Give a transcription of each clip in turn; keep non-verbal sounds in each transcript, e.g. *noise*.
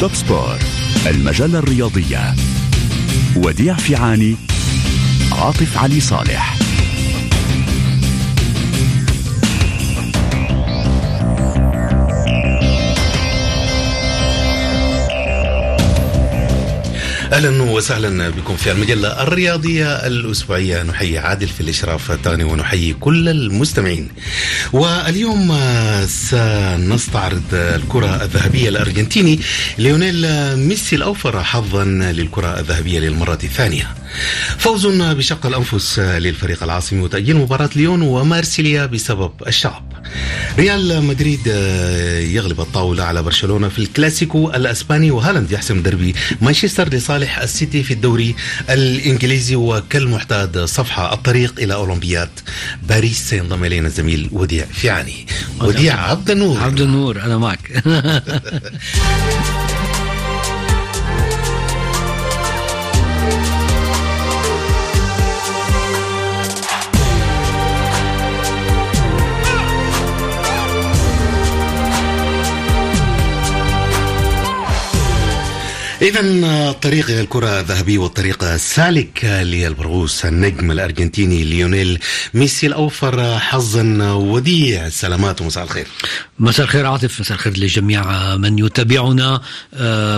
توب سبور المجلة الرياضية. وديع فيعاني عاطف علي صالح. أهلا وسهلا بكم في المجلة الرياضية الأسبوعية نحيي عادل في الإشراف الثاني ونحيي كل المستمعين. واليوم سنستعرض الكرة الذهبية الأرجنتيني ليونيل ميسي الأوفر حظا للكرة الذهبية للمرة الثانية. فوز بشق الأنفس للفريق العاصمي وتأجيل مباراة ليون ومارسيليا بسبب الشغب. ريال مدريد يقلب الطاولة على برشلونة في الكلاسيكو الأسباني وهالاند يحسم دربي مانشستر لصالح السيتي في الدوري الإنجليزي وكالمعتاد صفحة الطريق إلى أولمبياد باريس. سينضم إلينا الزميل وديع فيعني وديع عبد النور. عبد النور أنا معك. *laughs* إذا الطريق إلى الكرة الذهبية والطريق السالك للبرغوث النجم الأرجنتيني ليونيل ميسي الأوفر حظا وديع سلامات ومساء الخير. مساء الخير عاطف مساء الخير لجميع من يتابعنا.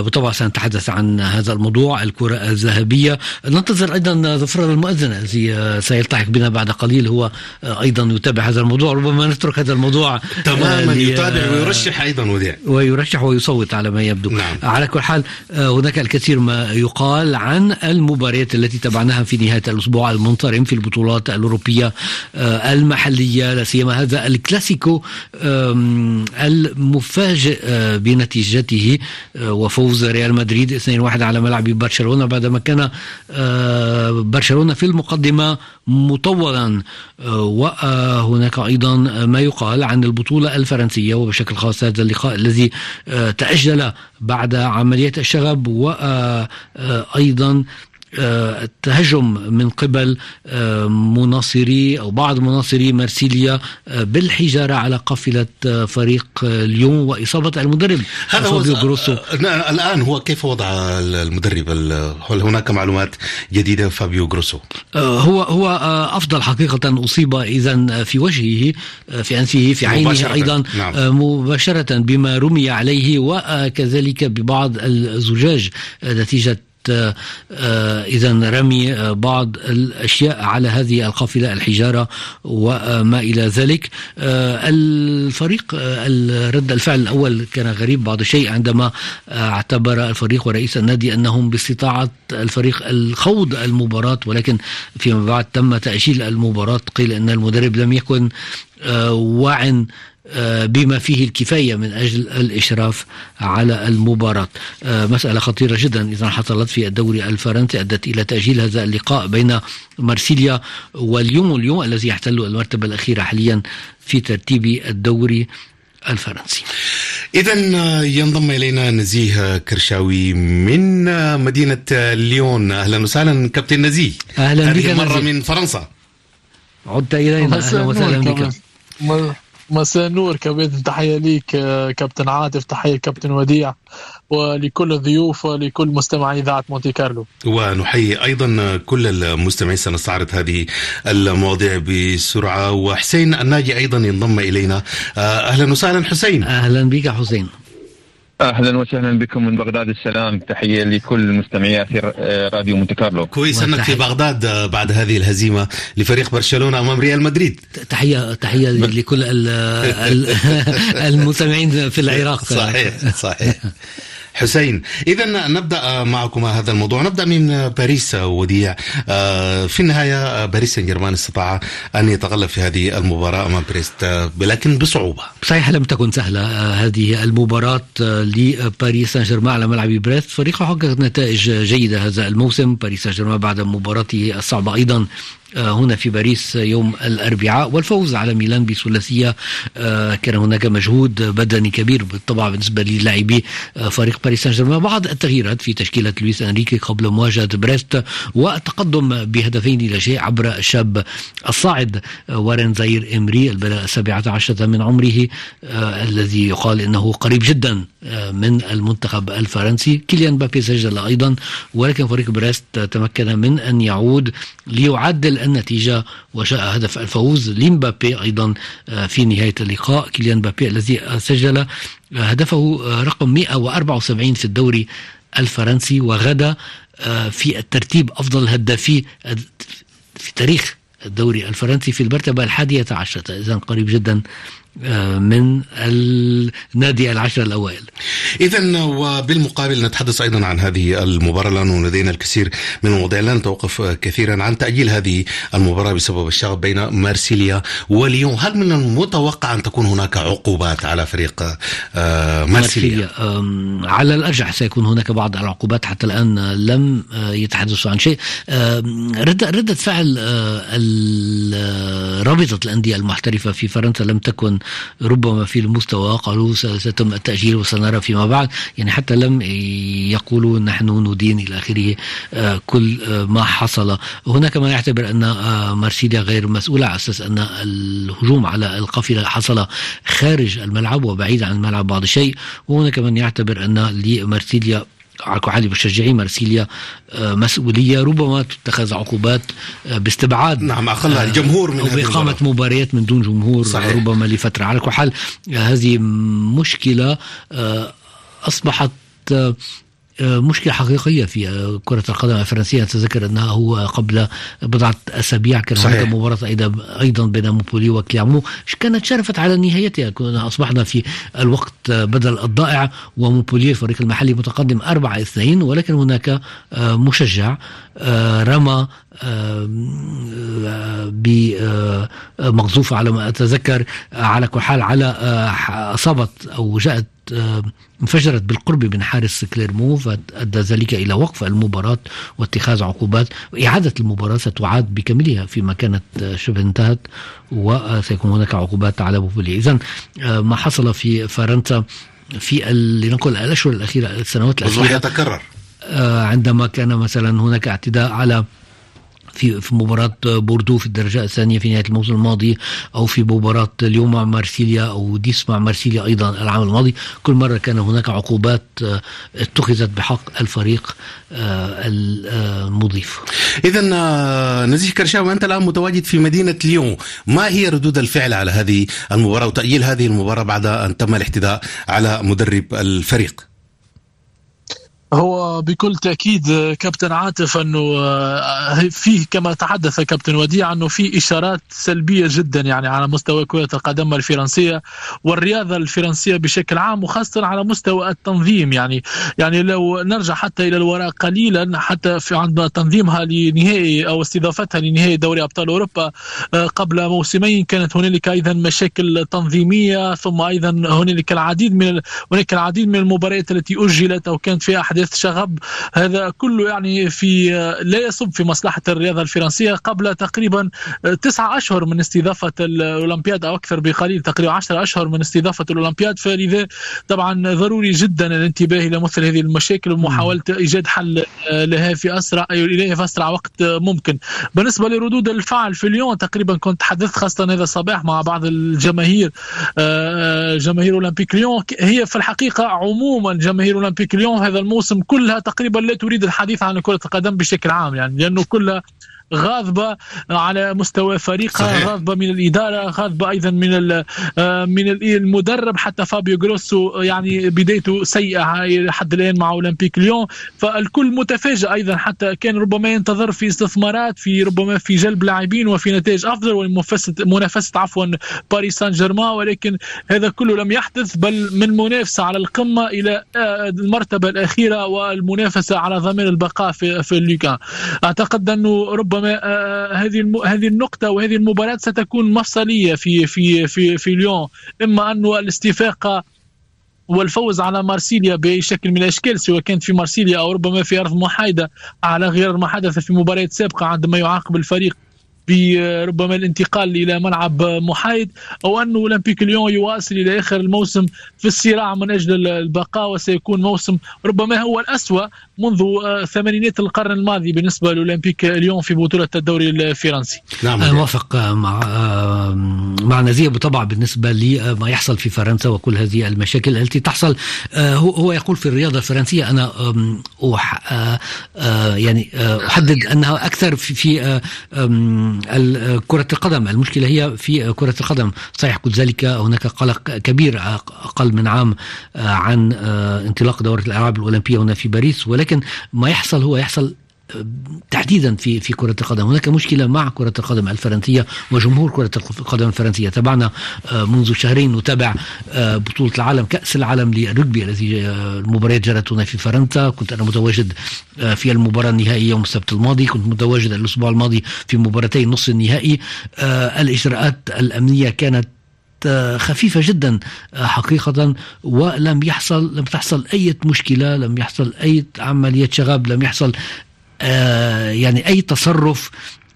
بالطبع سنتحدث عن هذا الموضوع الكرة الذهبية. ننتظر أيضا ظفر المؤذن الذي سيلتحق بنا بعد قليل. هو أيضا يتابع هذا الموضوع. ربما نترك هذا الموضوع تماما يتابع ويرشح أيضا وديع ويرشح ويصوت على ما يبدو. نعم. على كل حال هناك الكثير ما يقال عن المباريات التي تابعناها في نهاية الأسبوع المنصرم في البطولات الأوروبية المحلية لا سيما هذا الكلاسيكو المفاجئ بنتيجته وفوز ريال مدريد 2-1 على ملعب برشلونة بعدما كان برشلونة في المقدمة مطولا. وهناك أيضا ما يقال عن البطولة الفرنسية وبشكل خاص هذا اللقاء الذي تأجل بعد عملية الشغب وأيضا التهجم من قبل مناصري أو بعض مناصري مرسيليا بالحجارة على قافلة فريق ليون وإصابة المدرب هذا هو جروسو الآن هو كيف وضع المدرب هل هناك معلومات جديدة فابيو جروسو هو هو أفضل حقيقة أصيب إذا في وجهه في أنفه في عينه مباشرة. أيضا نعم. مباشرة بما رمي عليه وكذلك ببعض الزجاج نتيجه إذا رمي بعض الأشياء على هذه القافلة الحجارة وما إلى ذلك. الفريق رد الفعل الأول كان غريب بعض الشيء عندما اعتبر الفريق ورئيس النادي أنهم باستطاعة الفريق الخوض المباراة ولكن فيما بعد تم تأجيل المباراة. قيل إن المدرب لم يكن واع بما فيه الكفاية من أجل الإشراف على المباراة. مسألة خطيرة جدا. إذا حصلت في الدوري الفرنسي أدت إلى تأجيل هذا اللقاء بين مرسيليا واليوم اليوم الذي يحتل المرتبة الأخيرة حاليا في ترتيب الدوري الفرنسي. إذا ينضم إلينا نزيه كرشاوي من مدينة ليون. أهلا وسهلا كابتن نزيه. أهلا بك مرة من فرنسا. عدت إلينا. أهلا وسهلا بك. مساء النور كابتن تحية ليك كابتن عاطف تحية كابتن وديع ولكل الضيوف ولكل مستمعي إذاعة مونتي كارلو. ونحيي أيضا كل المستمعين. سنستعرض هذه المواضيع بسرعة. وحسين الناجي أيضا ينضم إلينا. أهلا وسهلا حسين. أهلا بك حسين. أهلا وسهلا بكم من بغداد السلام. تحية لكل مستمعي راديو مونتي كارلو. كويس أنك في بغداد بعد هذه الهزيمة لفريق برشلونة أمام ريال مدريد. تحية تحية لكل *laughs* المستمعين في العراق. صحيح صحيح. *laughs* حسين. اذا نبدأ معكم هذا الموضوع. نبدأ من باريس وديع. في النهاية باريس سان جيرمان استطاع أن يتغلب في هذه المباراة أمام بريست لكن بصعوبة. صحيح لم تكن سهلة هذه المباراة لباريس سان جيرمان على ملعب بريست فريقه حقق نتائج جيدة هذا الموسم. باريس سان جيرمان بعد مباراته الصعبة أيضا هنا في باريس يوم الأربعاء والفوز على ميلان بثلاثية. كان هناك مجهود بدني كبير بالطبع بالنسبة للاعبي فريق باريس سان جيرمان بعض التغييرات في تشكيلة لويس أنريكي قبل مواجهة بريست والتقدم بهدفين لا شيء عبر الشاب الصاعد وارن زاير إمري السابعة عشرة من عمره الذي يقال إنه قريب جدا من المنتخب الفرنسي. كيليان مبابي سجل أيضا ولكن فريق بريست تمكن من أن يعود ليعدل النتيجة وجاء هدف الفوز لمبابي أيضا في نهاية اللقاء. كيليان بابي الذي سجل هدفه رقم 174 في الدوري الفرنسي وغدا في الترتيب أفضل الهدافي في تاريخ الدوري الفرنسي في المرتبة الحادية عشرة. إذا قريب جدا. من النادي العشر الأوائل. إذا وبالمقابل نتحدث أيضا عن هذه المباراة. لأنه لدينا الكثير من المواضيع. لا نتوقف كثيرا عن تأجيل هذه المباراة بسبب الشغب بين مارسيليا وليون. هل من المتوقع أن تكون هناك عقوبات على فريق مارسيليا, مارسيليا على الأرجح سيكون هناك بعض العقوبات حتى الآن لم يتحدثوا عن شيء. ردة فعل رابطة الأندية المحترفة في فرنسا لم تكن ربما في المستوى. قالوا سيتم التأجيل وسنرى فيما بعد. يعني حتى لم يقولوا نحن ندين إلى آخره آه، كل آه، ما حصل. هناك من يعتبر أن آه، مارسيليا غير مسؤولة على أساس أن الهجوم على القافلة حصل خارج الملعب وبعيد عن الملعب بعض الشيء وهناك من يعتبر أن لمارسيليا على مشجعي مارسيليا مسؤولية ربما تتخذ عقوبات باستبعاد نعم اقلها الجمهور من باقامه مباريات من دون جمهور صحيح. ربما لفترة على كل حال هذه مشكلة أصبحت مشكلة حقيقية في كرة القدم الفرنسية. أتذكر أنها هو قبل بضعة أسابيع كان هناك مباراة أيضا بين موبولي وكليامو كانت شرفت على نهايتها. كنا أصبحنا في الوقت بدل الضائع وموبولي الفريق المحلي متقدم 4 2 ولكن هناك مشجع رمى بمقذوفة على ما أتذكر على كل حال على أصابت أو جاءت انفجرت بالقرب من حارس كليرمو فأدى ذلك إلى وقف المباراة واتخاذ عقوبات. وإعادة المباراة ستعاد بكاملها فيما كانت شبه انتهت وسيكون هناك عقوبات على بوبولي إذا ما حصل في فرنسا في لنقل الأشهر الأخيرة السنوات الأخيرة يتكرر. عندما كان مثلا هناك اعتداء على في في مباراة بوردو في الدرجة الثانية في نهاية الموسم الماضي أو في مباراة اليوم مع مارسيليا أو نيس مع مارسيليا أيضا العام الماضي. كل مرة كان هناك عقوبات آه، اتخذت بحق الفريق آه، المضيف. إذا آه، نزيه كرشاوي أنت الآن متواجد في مدينة ليون. ما هي ردود الفعل على هذه المباراة وتأجيل هذه المباراة بعد أن تم الاعتداء على مدرب الفريق؟ هو بكل تأكيد كابتن عاطف أنه آه، فيه كما تحدث كابتن وديع أنه في إشارات سلبية جدا يعني على مستوى كرة القدم الفرنسية والرياضة الفرنسية بشكل عام وخاصة على مستوى التنظيم يعني. يعني لو نرجع حتى إلى الوراء قليلا حتى في عند تنظيمها لنهائي أو استضافتها لنهائي دوري أبطال أوروبا آه، قبل موسمين كانت هنالك أيضا مشاكل تنظيمية ثم أيضا هنالك العديد من هناك العديد من المباريات التي أجلت أو كانت فيها احداث شغب. هذا كله يعني في لا يصب في مصلحة الرياضة الفرنسية قبل تقريبا تسعة أشهر من استضافة الأولمبياد أو أكثر بقليل تقريبا 10 أشهر من استضافة الأولمبياد. فلذا طبعا ضروري جدا الانتباه إلى مثل هذه المشاكل ومحاولة إيجاد حل لها في أسرع إليها في أسرع وقت ممكن. بالنسبة لردود الفعل في ليون تقريبا كنت تحدثت خاصة هذا الصباح مع بعض الجماهير آه، جماهير أولمبيك ليون. هي في الحقيقة عموما جماهير أولمبيك ليون هذا الموسم كلها تقريبا لا تريد الحديث عن كرة القدم بشكل عام يعني لأنه كلها غاضبة على مستوى فريقها صحيح. غاضبة من الإدارة غاضبة أيضا من آه، من المدرب حتى فابيو جروسو يعني بدايته سيئة لحد الآن مع أولمبيك ليون. فالكل متفاجئ أيضا حتى كان ربما ينتظر في استثمارات في ربما في جلب لاعبين وفي نتائج أفضل ومنافسة منافسة عفوا باريس سان جيرمان. ولكن هذا كله لم يحدث بل من منافسة على القمة إلى آه، المرتبة الأخيرة والمنافسة على ضمان البقاء في في الليغا. أعتقد أنه ربما ربما آه، هذه هذه النقطة وهذه المباراة ستكون مفصلية في في في في ليون. إما أنه الاستفاقة والفوز على مارسيليا باي شكل من الأشكال سواء كانت في مارسيليا أو ربما في أرض محايدة على غير ما حدث في مباريات سابقة عندما يعاقب الفريق بربما الانتقال إلى ملعب محايد أو أن أولمبيك ليون يواصل إلى آخر الموسم في الصراع من أجل البقاء وسيكون موسم ربما هو الأسوأ منذ ثمانينات القرن الماضي بالنسبة لاولمبيك ليون في بطولة الدوري الفرنسي. نعم أنا موافق مع مع نزيه بالطبع بالنسبة لما يحصل في فرنسا وكل هذه المشاكل التي تحصل. هو يقول في الرياضة الفرنسية أنا يعني أحدد أنها أكثر في في كرة القدم. المشكلة هي في كرة القدم. صحيح كل ذلك هناك قلق كبير أقل من عام عن انطلاق دورة الألعاب الأولمبية هنا في باريس ولكن ما يحصل هو يحصل تحديدا في في كرة القدم. هناك مشكلة مع كرة القدم الفرنسية وجمهور كرة القدم الفرنسية. تابعنا منذ شهرين نتابع بطولة العالم كأس العالم للرجبي الذي المباريات جرت هنا في فرنسا. كنت أنا متواجد في المباراة النهائية يوم السبت الماضي. كنت متواجد الأسبوع الماضي في مباراتي نصف النهائي. الإجراءات الأمنية كانت خفيفة جدا حقيقة ولم يحصل لم تحصل أي مشكلة لم يحصل أي عملية شغب لم يحصل آه يعني أي تصرف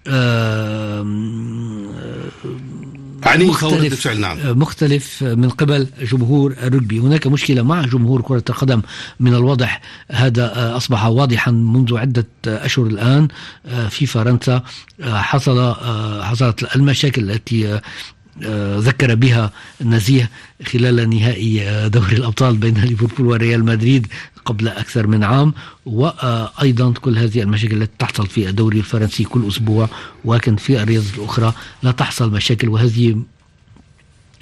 آه مختلف فعل نعم. مختلف من قبل جمهور الرجبي هناك مشكلة مع جمهور كرة القدم من الواضح هذا أصبح واضحا منذ عدة أشهر الآن في فرنسا حصل حصلت المشاكل التي ذكر بها نزيه خلال نهائي دوري الأبطال بين ليفربول وريال مدريد قبل أكثر من عام. وأيضا كل هذه المشاكل التي تحصل في الدوري الفرنسي كل أسبوع ولكن في الرياضه الأخرى لا تحصل مشاكل. وهذه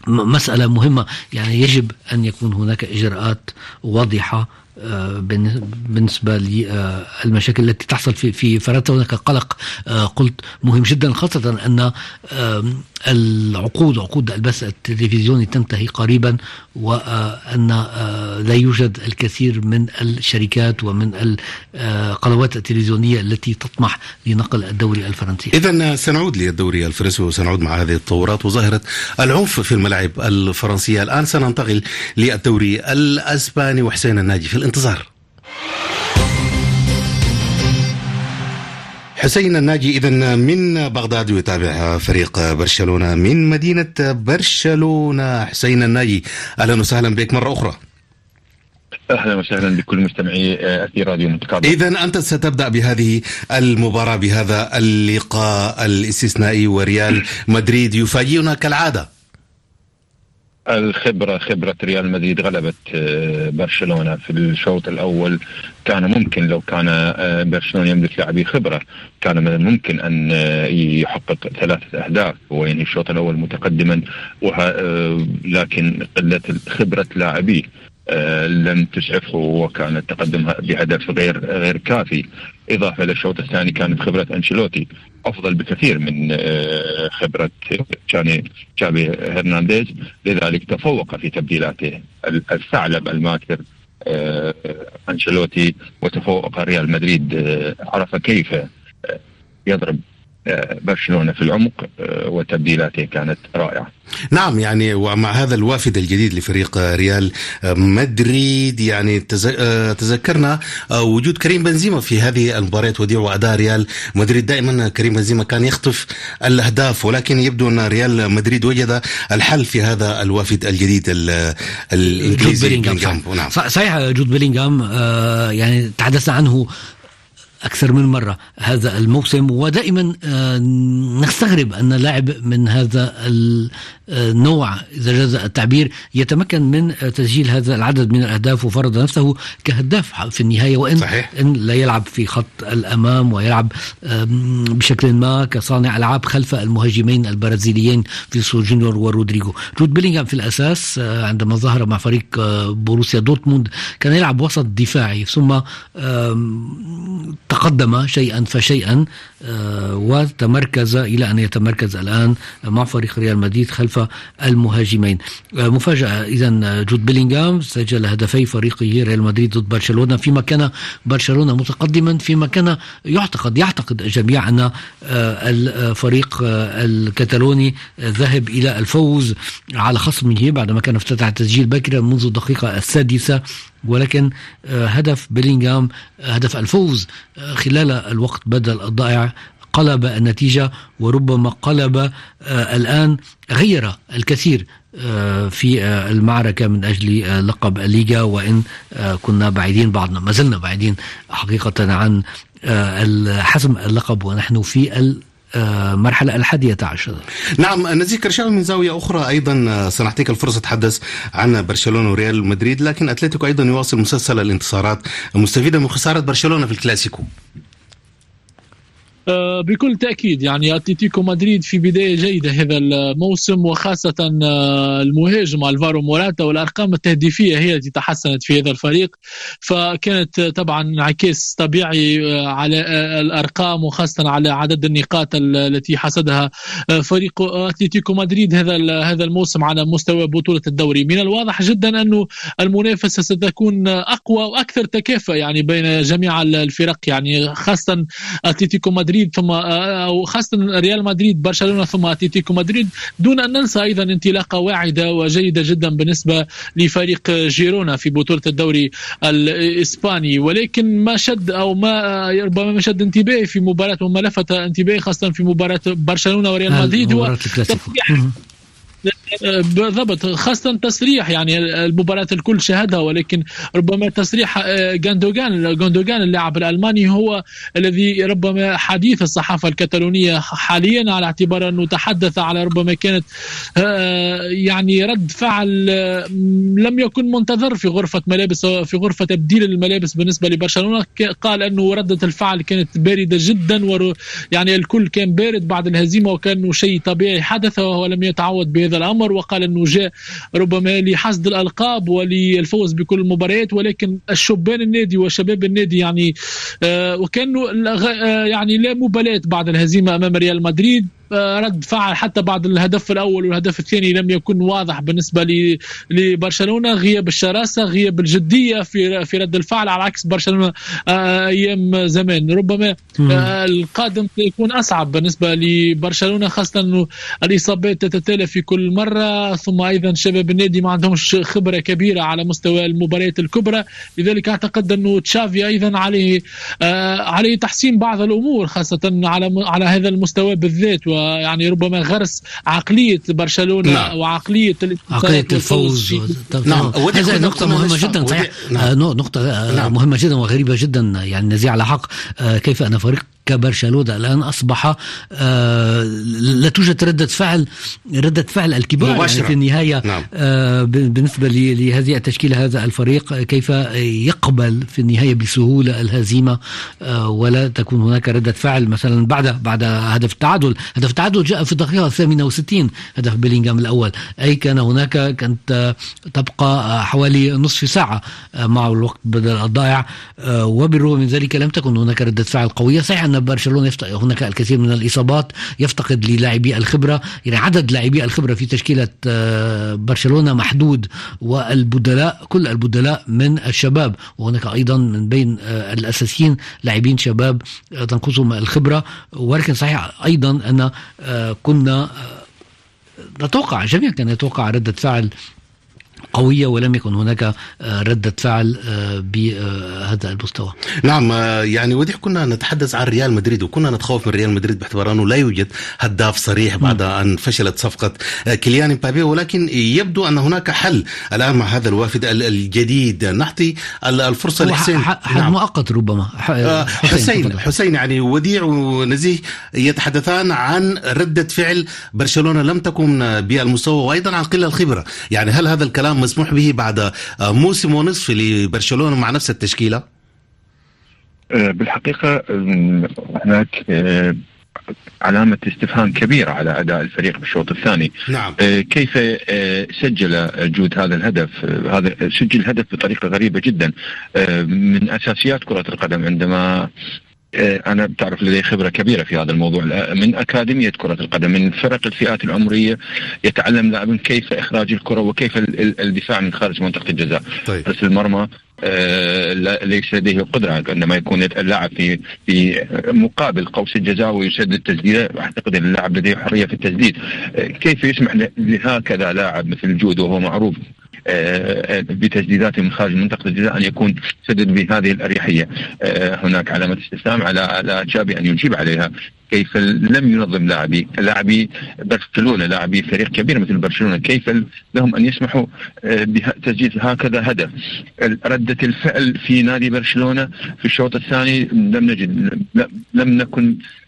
مسألة مهمة. يعني يجب أن يكون هناك إجراءات واضحة بالنسبة للمشاكل التي تحصل في في فرنسا. هناك قلق قلت مهم جدا خاصة أن العقود عقود البث التلفزيوني تنتهي قريبا وأن لا يوجد الكثير من الشركات ومن القنوات التلفزيونية التي تطمح لنقل الدوري الفرنسي. إذا سنعود للدوري الفرنسي وسنعود مع هذه التطورات وظاهرة العنف في الملاعب الفرنسية. الآن سننتقل للدوري الأسباني وحسين الناجي في الانتظار. حسين الناجي اذا من بغداد يتابع فريق برشلونة من مدينة برشلونة. حسين الناجي أهلا وسهلا بك. مرة أخرى. أهلا وسهلا بكل مستمعي أثير راديو متكابل اذا أنت ستبدأ بهذه المباراة بهذا اللقاء الاستثنائي وريال مدريد يفاجئنا كالعادة. الخبرة خبرة ريال مدريد غلبت برشلونة في الشوط الأول. كان ممكن لو كان برشلونة يملك لاعبي خبرة كان من الممكن أن يحقق ثلاثة أهداف. وينهي الشوط الأول متقدما لكن قلة خبرة لاعبيه. لم تسعفه وكان التقدم بهدف غير غير كافي. إضافة إلى الشوط الثاني كانت خبره أنشيلوتي أفضل بكثير من خبرة تشاني تشابي هرنانديز. لذلك تفوق في تبديلاته الثعلب الماكر أنشيلوتي وتفوق ريال مدريد عرف كيف يضرب برشلونة في العمق وتبديلاته كانت رائعة. نعم يعني ومع هذا الوافد الجديد لفريق ريال مدريد يعني تذكرنا وجود كريم بنزيما في هذه المباريات وديع وأداء ريال مدريد دائما كريم بنزيما كان يخطف الأهداف ولكن يبدو أن ريال مدريد وجد الحل في هذا الوافد الجديد الإنجليزي بيلينغهام نعم. صحيح جود بيلينغهام آه يعني تحدثنا عنه أكثر من مرة. هذا الموسم ودائما نستغرب أن لاعب من هذا النوع إذا جاز التعبير يتمكن من تسجيل هذا العدد من الأهداف وفرض نفسه كهداف في النهاية وإن صحيح. إن لا يلعب في خط الأمام ويلعب بشكل ما كصانع ألعاب خلف المهاجمين البرازيليين فيني جونيور ورودريجو جود بيلينغهام في الأساس عندما ظهر مع فريق بوروسيا دورتموند كان يلعب وسط دفاعي ثم تقدم شيئا فشيئا وتمركز إلى أن يتمركز الآن مع فريق ريال مدريد خلف المهاجمين. مفاجأة. إذا جود بيلينغهام سجل هدفي فريقه ريال مدريد ضد برشلونة فيما كان برشلونة متقدما فيما كان يعتقد يعتقد الجميع ان الفريق الكتالوني ذهب إلى الفوز على خصمه بعدما كان افتتح التسجيل بكرا منذ الدقيقة السادسة. ولكن هدف بيلينغهام هدف الفوز خلال الوقت بدل الضائع قلب النتيجة وربما قلب الآن غير الكثير في المعركة من أجل لقب الليغا وإن كنا بعيدين بعضنا ما زلنا بعيدين حقيقة عن حسم اللقب ونحن في المرحلة الحادية عشر. نعم نزيه كرشاوي من زاوية أخرى أيضا سنعطيك الفرصة تحدث عن برشلونة وريال مدريد لكن أتلتيكو أيضا يواصل مسلسل الانتصارات المستفيدة من خسارة برشلونة في الكلاسيكو. آه، بكل تأكيد يعني أتلتيكو مدريد في بداية جيدة هذا الموسم وخاصة آه، المهاجم ألفارو موراتا والأرقام التهديفية هي التي تحسنت في هذا الفريق. فكانت طبعا انعكاس طبيعي آه، على الأرقام وخاصة على عدد النقاط التي حصدها فريق أتلتيكو مدريد هذا هذا الموسم على مستوى بطولة الدوري. من الواضح جدا انه المنافسة ستكون أقوى وأكثر تكافؤ يعني بين جميع الفرق يعني خاصة أتلتيكو مدريد مدريد ثم آه، أو خاصة ريال مدريد برشلونة ثم أتلتيكو مدريد دون أن ننسى أيضا انطلاقة واعدة وجيدة جدا بالنسبة لفريق جيرونا في بطولة الدوري الإسباني. ولكن ما شد أو ما ربما ما شد انتباهي في مباراة وما لفت انتباهي خاصة في مباراة برشلونة وريال مدريد هو بالضبط خاصة تصريح يعني المباراة الكل شاهدها ولكن ربما تصريح آه، جاندوغان اللاعب الألماني هو الذي ربما حديث الصحافة الكتالونية حاليا على اعتبار أنه تحدث على ربما كانت آه، يعني رد فعل آه، لم يكن منتظر في غرفة ملابس في غرفة تبديل الملابس بالنسبة لبرشلونة. قال أنه ردة الفعل كانت باردة جدا يعني الكل كان بارد بعد الهزيمة وكان شيء طبيعي حدث وهو لم يتعود بهذا الأمر الأمر وقال إنه جاء ربما لحصد الألقاب وللفوز بكل المباريات ولكن الشبان النادي وشباب النادي يعني آه وكانوا آه يعني لا مبالاة بعد الهزيمة أمام ريال مدريد. رد فعل حتى بعد الهدف الأول والهدف الثاني لم يكن واضح بالنسبة لبرشلونة. غياب الشراسة غياب الجدية في في رد الفعل على عكس برشلونة آه، أيام زمان. ربما آه، القادم سيكون أصعب بالنسبة لبرشلونة خاصة أنه الإصابات تتتالى في كل مرة. ثم أيضا شباب النادي ما عندهمش خبرة كبيرة على مستوى المباريات الكبرى. لذلك أعتقد أنه تشافي أيضا عليه آه، عليه تحسين بعض الأمور خاصة على على هذا المستوى بالذات. و يعني ربما غرس عقلية برشلونة نعم. وعقليه عقلية الفوز. نعم. هذه نقطة مهمة جدا صحيح؟ نعم. آه نقطة آه نعم. مهمة جدا وغريبة جدا يعني نزيع على حق آه كيف أن فريق كبرشلونة الآن أصبح آه لا توجد ردة فعل ردة فعل الكبار يعني في النهاية نعم. آه بالنسبة لهذه التشكيلة هذا الفريق كيف يقبل في النهاية بسهولة الهزيمة آه ولا تكون هناك ردة فعل مثلا بعد بعد هدف التعادل؟ هدف التعادل جاء في الدقيقة 68 هدف بيلينغهام الأول. أي كان هناك كانت تبقى حوالي نصف ساعة مع الوقت بدل الضائع وبالرغم من ذلك لم تكن هناك ردة فعل قوية. صحيح أن برشلونة يفتقد هناك الكثير من الإصابات يفتقد للاعبي الخبرة. يعني عدد لاعبي الخبرة في تشكيلة آه، برشلونة محدود والبدلاء كل البدلاء من الشباب. وهناك أيضا من بين آه، الأساسيين لاعبين شباب آه، تنقصهم الخبرة. ولكن صحيح أيضا أن كنا نتوقع الجميع كان يتوقع ردة فعل قوية ولم يكن هناك آه، ردة فعل آه، بهذا المستوى. نعم آه، يعني ودي كنا نتحدث عن ريال مدريد وكنا نتخوف من ريال مدريد باعتبار أنه لا يوجد هداف صريح بعد أن فشلت صفقة كيليان مبابي ولكن يبدو أن هناك حل الآن مع هذا الوافد الجديد. نعطي الفرصة لحسين. حل نعم. مؤقت ربما. حسين حسين يعني وديع ونزيه يتحدثان عن ردة فعل برشلونة لم تكن بالمستوى وأيضا عن قلة الخبرة. يعني هل هذا الكلام مسموح به بعد آه، موسم ونصف لبرشلونة مع نفس التشكيلة؟ آه، بالحقيقة هناك آه، علامة استفهام كبيرة على أداء الفريق بالشوط الثاني نعم. كيف سجل جود هذا الهدف هذا سجل هدف بطريقة غريبة جدا من أساسيات كرة القدم عندما أنا بتعرف لدي خبرة كبيرة في هذا الموضوع. من أكاديمية كرة القدم من فرق الفئات العمرية يتعلم لاعب كيف إخراج الكرة وكيف الدفاع من خارج منطقة الجزاء. طيب. بس المرمى آه ليس لديه القدره عندما يكون اللاعب في في مقابل قوس الجزاء ويسدد التسديده أعتقد إن اللاعب لديه حرية في التسديد. آه كيف يسمح لهكذا لاعب مثل جود وهو معروف بتجديدات من خارج منطقة الجزاء أن يكون سدد بهذه الأريحية. هناك علامة استفهام على على تشابي أن يجيب عليها كيف لم ينظم لاعبي لاعبي برشلونة لاعبي فريق كبير مثل برشلونة كيف لهم أن يسمحوا آه، بتسجيل هكذا هدف. ردة الفعل في نادي برشلونة في الشوط الثاني لم نجد لم نكن آه،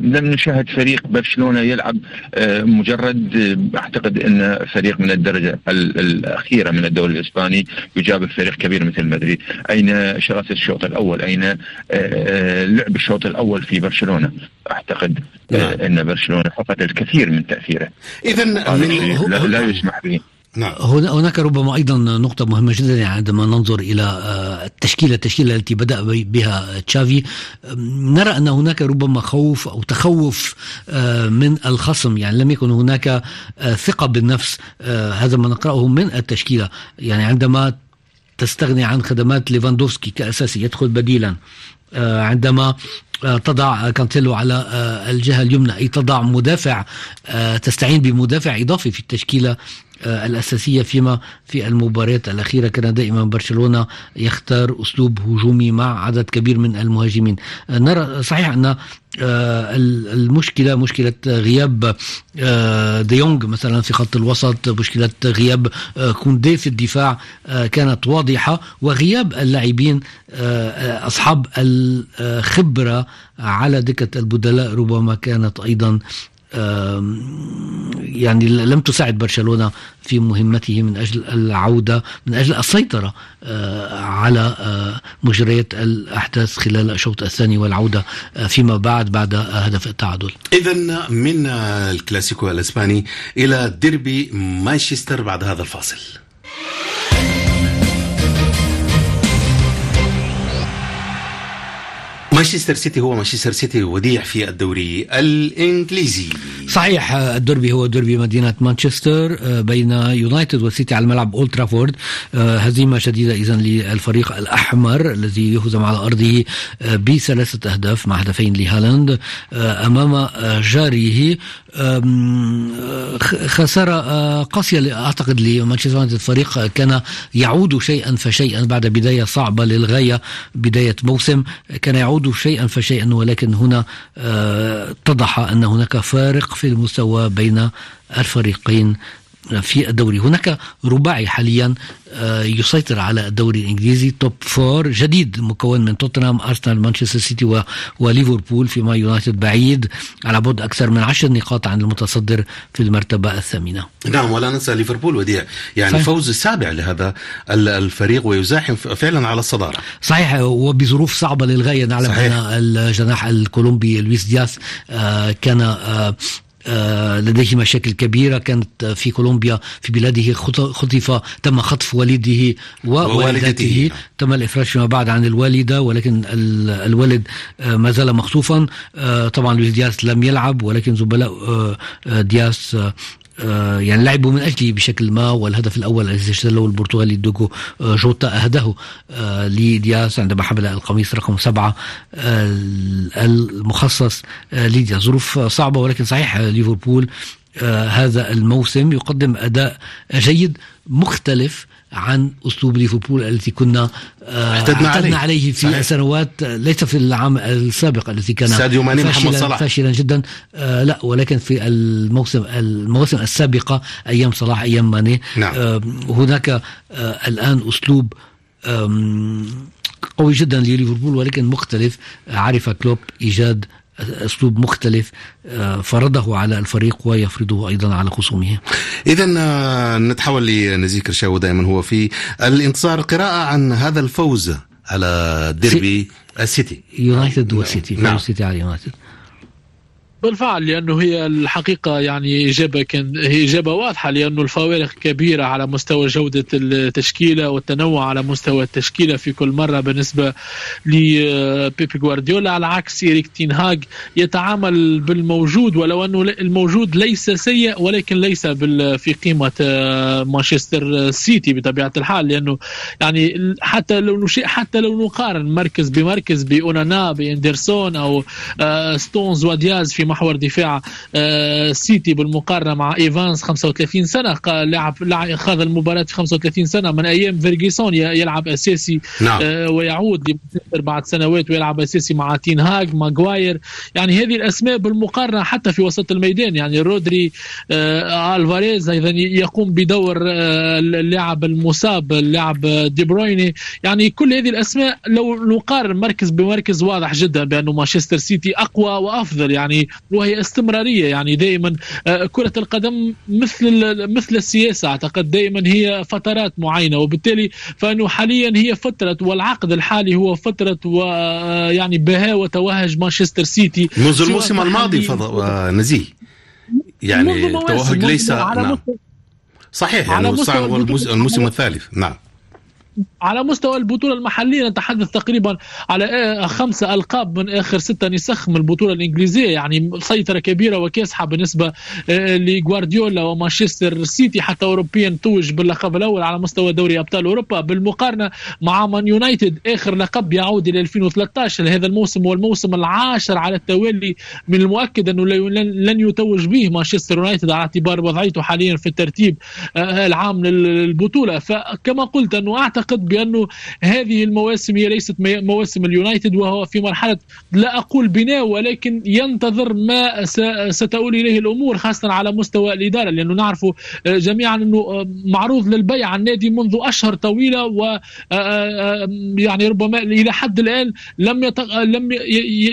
لم نشاهد فريق برشلونة يلعب آه، مجرد آه، أعتقد إن فريق من الدرجة الأخيرة من الدوري الإسباني يجابه فريق كبير مثل مدريد، أين شراسة الشوط الأول؟ أين لعب الشوط الأول في برشلونة؟ أعتقد نعم. إن برشلونة فقد الكثير من تأثيره. اذا لا, لا يسمح به. نعم. هناك ربما أيضا نقطة مهمة جدا عندما ننظر إلى آه، التشكيلة التشكيلة التي بدأ بها تشافي. نرى أن هناك ربما خوف أو تخوف آه، من الخصم. يعني لم يكن هناك آه، ثقة بالنفس هذا ما نقرأه من التشكيلة. يعني عندما تستغني عن خدمات ليفاندوفسكي كاساسي يدخل بديلا عندما تضع كانتيلو على الجهة اليمنى أي تضع مدافع تستعين بمدافع إضافي في التشكيلة الأساسية فيما في المباريات الأخيرة. كان دائما برشلونة يختار أسلوب هجومي مع عدد كبير من المهاجمين. آه، نرى صحيح أن آه، المشكلة مشكلة غياب ديونج مثلا في خط الوسط مشكلة غياب كوندي في الدفاع كانت واضحة. وغياب اللاعبين أصحاب الخبرة على دكة البدلاء ربما كانت أيضا يعني لم تساعد برشلونة في مهمته من أجل العودة من أجل السيطرة آه، على آه، مجريات الأحداث خلال الشوط الثاني والعودة آه، فيما بعد بعد هدف التعادل. إذا من الكلاسيكو الإسباني إلى ديربي مانشستر بعد هذا الفاصل. مانشستر سيتي هو مانشستر سيتي وديع في الدوري الإنجليزي. صحيح الدربي هو دربي مدينة مانشستر آه، بين يونايتد والسيتي على ملعب أولد ترافورد. آه، هزيمة شديدة إذا للفريق الأحمر الذي يهزم على أرضه آه، بثلاثة أهداف مع هدفين لهالاند. أمام جاره خسارة قاسية أعتقد لمانشستر يونايتد فريق كان يعود شيئا فشيئا بعد بداية صعبة للغاية بداية موسم كان يعود شيئا فشيئا ولكن هنا اتضح أن هناك فارق في المستوى بين الفريقين. في الدوري. هناك رباعي حاليا آه، يسيطر على الدوري الإنجليزي top four جديد مكون من توتنهام أرسنال مانشستر سيتي وليفربول فيما يونايتد بعيد على بعد أكثر من عشر نقاط عن المتصدر في المرتبة الثامنة. نعم ولا ننسى ليفربول وديع. يعني صحيح. فوز السابع لهذا الفريق ويزاحم فعلا على الصدارة. صحيح وبظروف صعبة للغاية نعلم أن الجناح الكولومبي لويس دياس آه، كان آه، لديه مشاكل كبيرة. كانت في كولومبيا في بلاده خطف تم خطف والده ووالدته. تم الإفراج فيما بعد عن الوالدة ولكن الوالد آه، ما زال مخطوفا. آه، طبعا لويس دياس لم يلعب ولكن زملاء دياس آه، يعني لعبوا من اجله بشكل ما والهدف الأول الذي سجله البرتغالي ديوغو آه، جوتا أهداه آه، لدياس عندما حمل القميص رقم سبعة المخصص لدياس ظروف صعبة ولكن صحيح ليفربول هذا الموسم يقدم أداء جيد مختلف عن أسلوب ليفربول التي كنا آه، اعتدنا عليه. عليه في صحيح. سنوات ليس في العام السابق الذي كان ساديو ماني محمد صلاح فاشلا جدا آه لا ولكن في الموسم المواسم السابقة أيام صلاح أيام ماني نعم. آه هناك آه الآن أسلوب قوي جدا لليفربول ولكن مختلف عرف كلوب إيجاد أسلوب مختلف آه، فرضه على الفريق ويفرضه أيضا على خصومه. اذا آه، نتحول لنزيه كرشاوي دائما هو في الانتصار قراءة عن هذا الفوز على ديربي السيتي يونايتد والسيتي نعم. السيتي على يونايتد بالفعل لأنه هي الحقيقة يعني إجابة كان هي إجابة واضحة لأنه الفوارق كبيرة على مستوى جودة التشكيلة والتنوع على مستوى التشكيلة في كل مرة بالنسبة لبيب جوارديولا. على عكس إيريك تين هاج يتعامل بالموجود ولو أنه الموجود ليس سيء ولكن ليس في قيمة آه، مانشستر سيتي بطبيعة الحال. لأنه يعني حتى لو حتى لو نقارن مركز بمركز بأونانا بإيدرسون أو آه، ستونز ودياز في محور دفاع سيتي بالمقارنة مع ايفانس 35 سنة لعب خاض المباراة في 35 سنة. من أيام فيرجيسون يلعب أساسي نعم. ويعود بعد سنوات ويلعب أساسي مع تين هاج ماغواير. يعني هذه الأسماء بالمقارنة حتى في وسط الميدان. يعني رودري آلفاريز أيضا يقوم بدور اللاعب المصاب اللاعب دي برويني. يعني كل هذه الأسماء لو نقارن مركز بمركز واضح جدا بأنه مانشستر سيتي أقوى وأفضل. يعني وهي استمرارية. يعني دائما آه، كرة القدم مثل مثل السياسة أعتقد دائما هي فترات معينة. وبالتالي فأنه حاليا هي فترة والعقد الحالي هو فترة ويعني بهاء وتوهج مانشستر سيتي. منذ الموسم الماضي فض... آه، نزيه. يعني التوهج ليس نعم. صحيح يعني الموسم الثالث نعم. على مستوى البطولة المحلية نتحدث تقريبا على آه، خمسة ألقاب من آخر ستة نسخ من البطولة الإنجليزية يعني سيطرة كبيرة وكاسحة بالنسبة آه، لغوارديولا ومانشستر سيتي حتى أوروبيا توج باللقب الأول على مستوى دوري أبطال أوروبا. بالمقارنة مع مان يونايتد آخر لقب يعود إلى 2013 هذا الموسم هو الموسم العاشر على التوالي من المؤكد أنه لن يتوج به مانشستر يونايتد على اعتبار وضعيته حاليا في الترتيب آه، العام للبطولة. فكما قلت أنه أعتقد أعتقد بانه هذه المواسم هي ليست مواسم اليونايتد وهو في مرحلة لا أقول بناء ولكن ينتظر ما ستؤول إليه الأمور خاصة على مستوى الإدارة لأنه نعرف آه، جميعا أنه آه، معروض للبيع النادي منذ أشهر طويلة و آه، يعني ربما إلى حد الآن لم لم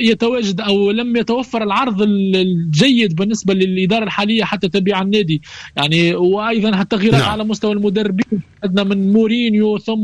يتواجد أو لم يتوفر العرض الجيد بالنسبة للإدارة الحالية حتى تبيع النادي يعني وأيضا التغييرات نعم. على مستوى المدربين عندنا من مورينيو ثم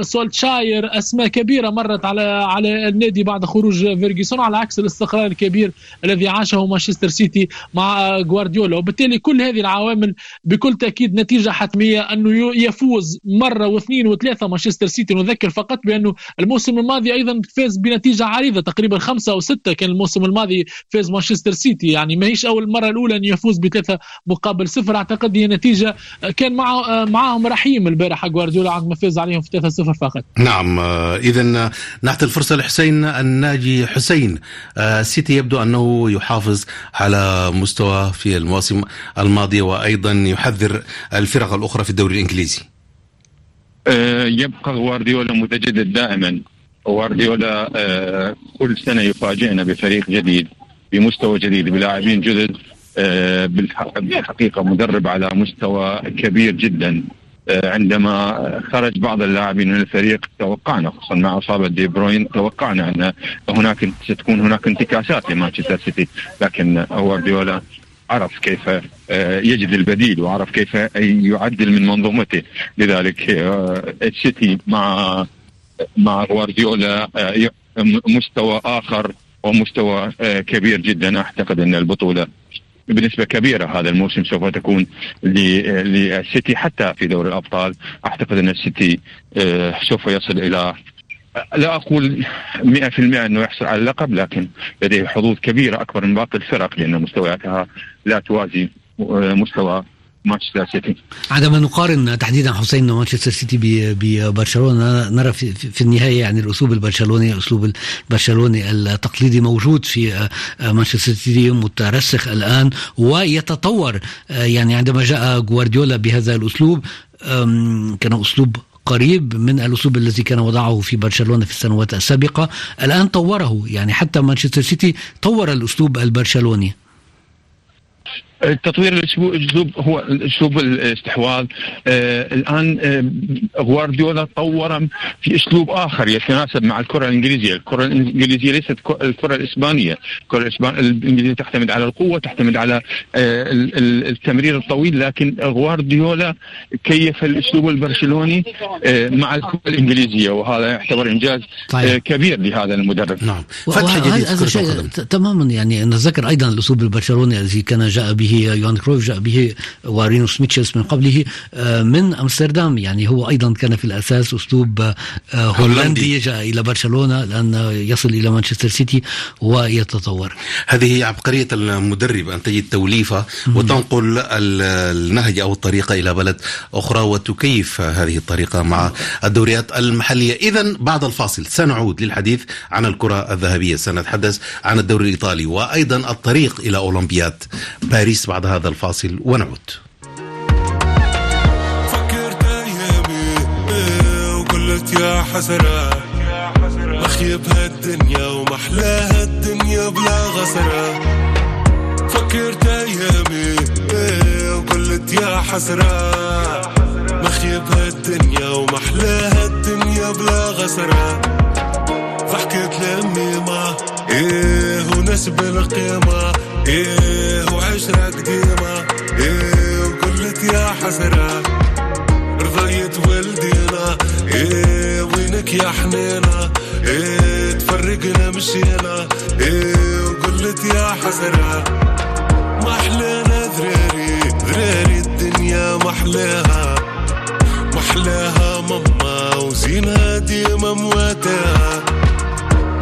سولتشاير أسماء كبيرة مرت على على النادي بعد خروج فيرجسون على عكس الاستقرار الكبير الذي عاشه مانشستر سيتي مع غوارديولا. وبالتالي كل هذه العوامل بكل تأكيد نتيجة حتمية أنه يفوز مرة واثنين وثلاثة مانشستر سيتي. نذكر فقط بأنه الموسم الماضي أيضا فاز بنتيجة عريضة تقريبا خمسة أو ستة كان الموسم الماضي فاز مانشستر سيتي. يعني ما هيش أول مرة الأولى أن يفوز بثلاثة مقابل صفر. أعتقد هي نتيجة كان مع معهم رحيم البارح جوارديولا عندما فاز عليهم في 3-0 فقط. نعم آه، اذا نعطي الفرصة لحسين الناجي حسين. آه، سيتي يبدو أنه يحافظ على مستوى في المواسم الماضية وأيضا يحذر الفرق الأخرى في الدوري الإنجليزي. آه، يبقى غوارديولا متجدد دائما. غوارديولا كل سنة يفاجئنا بفريق جديد بمستوى جديد بلاعبين جدد بالحقيقة مدرب على مستوى كبير جدا. آه، عندما خرج بعض اللاعبين من الفريق توقعنا خصوصا مع إصابة دي بروين توقعنا أن هناك ستكون هناك انتكاسات لمانشستر سيتي. لكن جوارديولا عرف كيف آه، يجد البديل وعرف كيف يعدل من منظومته. لذلك آه، السيتي مع مع غوارديولا مستوى آخر ومستوى كبير جدا. أعتقد أن البطولة بنسبة كبيرة هذا الموسم سوف تكون للسيتي حتى في دوري الأبطال. أعتقد أن السيتي آه، سوف يصل إلى لا أقول 100% إنه يحصل على اللقب لكن لديه حظوظ كبيرة أكبر من باقي الفرق لأن مستوياتها لا توازي آه، مستوى مانشستر سيتي. عندما نقارن تحديدا حسين مانشستر سيتي ببرشلونة نرى في, في النهاية يعني الأسلوب البرشلوني الاسلوب البرشلوني التقليدي موجود في آه، آه، مانشستر سيتي مترسخ الآن ويتطور. آه، يعني عندما جاء جوارديولا بهذا الأسلوب كان أسلوب قريب من الأسلوب الذي كان وضعه في برشلونة في السنوات السابقة الآن طوره. يعني حتى مانشستر سيتي طور الأسلوب البرشلوني. تطوير الأسلوب هو اسلوب الاستحواذ. آه الآن آه غوارديولا طور في أسلوب آخر يتناسب مع الكرة الإنجليزية، الكرة الإنجليزية ليست الكرة الإسبانية، الكرة الإنجليزية تعتمد على القوة، تعتمد على آه التمرير الطويل، لكن غوارديولا كيف الأسلوب البرشلوني آه مع الكرة الإنجليزية؟ وهذا يعتبر إنجاز طيب. آه كبير لهذا المدرب. نعم. فتح جديد هذا شيء تماما يعني نتذكر أيضا الأسلوب البرشلوني الذي كان جاء به يوهان كروف جاء به ورينوس ميتشلز من قبله من أمستردام. يعني هو أيضا كان في الأساس أسلوب هولندي. جاء إلى برشلونة لأن يصل إلى مانشستر سيتي ويتطور. هذه عبقرية المدرب أن تجد توليفة وتنقل النهج أو الطريقة إلى بلد أخرى وتكيف هذه الطريقة مع الدوريات المحلية. إذا بعد الفاصل سنعود للحديث عن الكرة الذهبية. سنتحدث عن الدوري الإيطالي وأيضا الطريق إلى أولمبياد باريس. بعد هذا الفاصل ونعود. فكرت أيامي إيه وقلت يا حسرة مخيب هالدنيا ومحلاها الدنيا بلا غسرة. فكرت أيامي إيه وقلت يا حسرة مخيب هالدنيا ومحلاها الدنيا بلا غسرة. فحكيت لأمي ما إيه ونسب القيمة إيه وعشرة قديمة. إيه وقلت يا حسرة رضيت ولدينا إيه وينك يا حنينة؟ إيه تفرقنا مشينا. إيه وقلت يا حسرة ما أحلانا ذراري. ذراري الدنيا محلاها محلاها ماما وزينها ديما مواتاها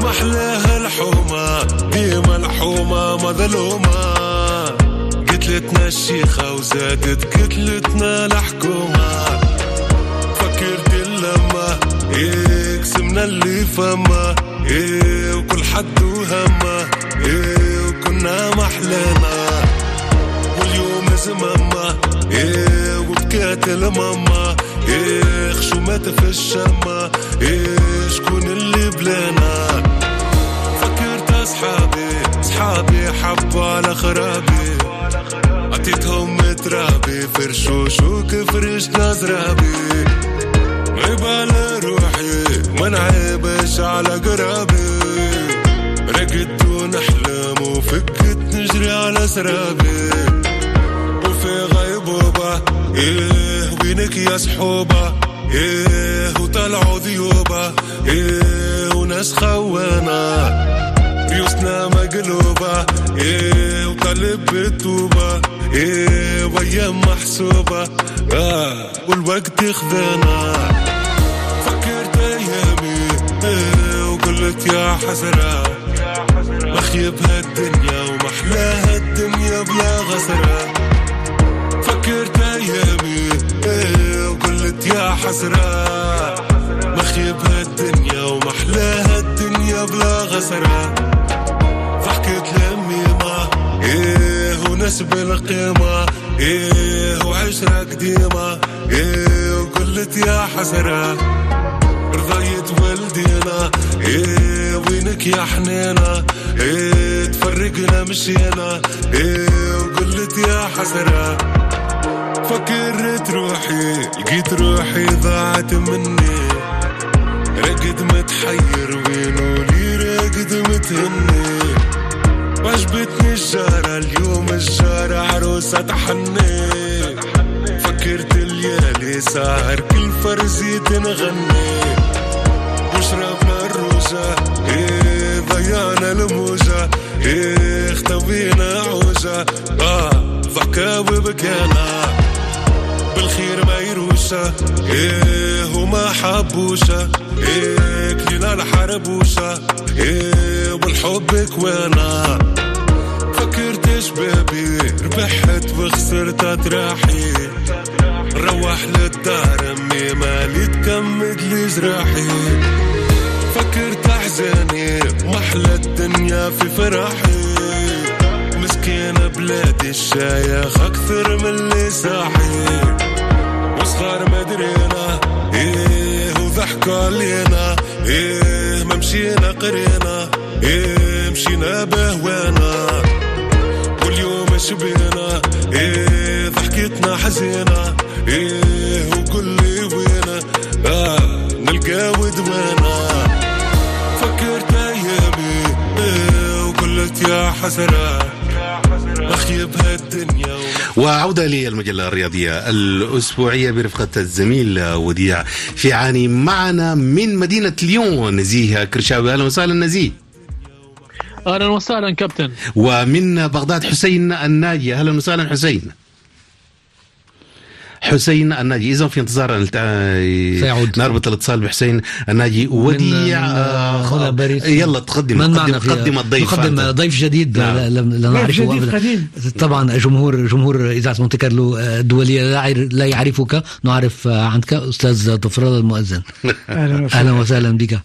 محلاها الحومة ديما الحومة مظلومة. قتلتنا الشيخة وزادت قتلتنا الحكومة. فكرت اللمة إيه قسمنا اللي فما إيه وكل حد وهمه إيه وكنا محلانا واليوم زمامة إيه وبكات الماما إيه خشومات في الشمة إيه شكون اللي بلانا؟ فكرت أصحابي أصحابي حبوا على خرابي. عطيتهم ترابي فرشوش وكفرشنا زرابي عيب على روحي ما نعيبش على قرابي. رقدت ونحلم وفكت نجري على سرابي. وفي غيبوبة إيه وينك يا صحوبة إيه وطلعوا ذيوبة إيه وناس خوانة ريوسنا مقلوبة إيه وقلب بالتوبة إيه وأيام محسوبة. آه والوقت يخذنا فكرت أيامي إيه وقلت يا حسرة مخيب هالدنيا ومحلاها الدنيا بلا غسرة. فكرت أيامي وقلت يا حسرة مخيب هالدنيا ومحلاها الدنيا بلا غسرة. فحكيت لأمي ما إيه ونسب القيمة إيه وعشرة قديمة إيه وقلت يا حسرة. رضيت ولدينا إيه وينك يا حنينة إيه تفرقنا مشينا إيه وقلت يا حسرة. فكرت روحي لقيت روحي ضاعت مني. رقد متحير وينو لي راقد متهني. وعجبتني الجارة اليوم الجارة عروسة تحني. فكرت الليالي ساهر كل فرزي تنغني وشربنا الروجة إيه ضيعنا الموجة إيه اختوينا عوجة. آه ضحكة وبكينا بالخير ما يروشة إيه وما حبوشة إيه كلنا الحربوشة إيه والحب كوانا فكرت شبابي ربحت وخسرت تراحي روح للدار أمي مالي تكمد لي جراحي فكرت أحزاني محلى الدنيا في فرحي. مسكين بلادي الشايخ أكثر من اللي ساحي وصغار مدرينا إيه وضحكوا علينا إيه ما مشينا قرينا. إيه مشينا بهوانا. واليوم شبينا. إيه ضحكتنا حزينة. إيه وكل وينا. آه نلقى ودوانا. فكرت أيامي. إيه وقلت يا هالدنيا وعودة للمجلة الرياضية الأسبوعية برفقة الزميل وديع في عاني معنا من مدينة ليون نزيه كرشاوي. أهلا وسهلا نزيه. أهلا وسهلا كابتن. ومن بغداد حسين الناجي. أهلا وسهلا حسين. حسين الناجي. اذا في انتظار سيعود. نربط الاتصال بحسين الناجي. وديع آه يلا تقدم من تقدم, تقدم الضيف نقدم ضيف جديد. نعم. لا نعرفه. طبعا جمهور جمهور إذاعة مونتي كارلو الدولية لا يعرفك. نعرف عنك أستاذ ظفر الله المؤذن. *laughs* أهلا وسهلا. أهلا وسهلا بك.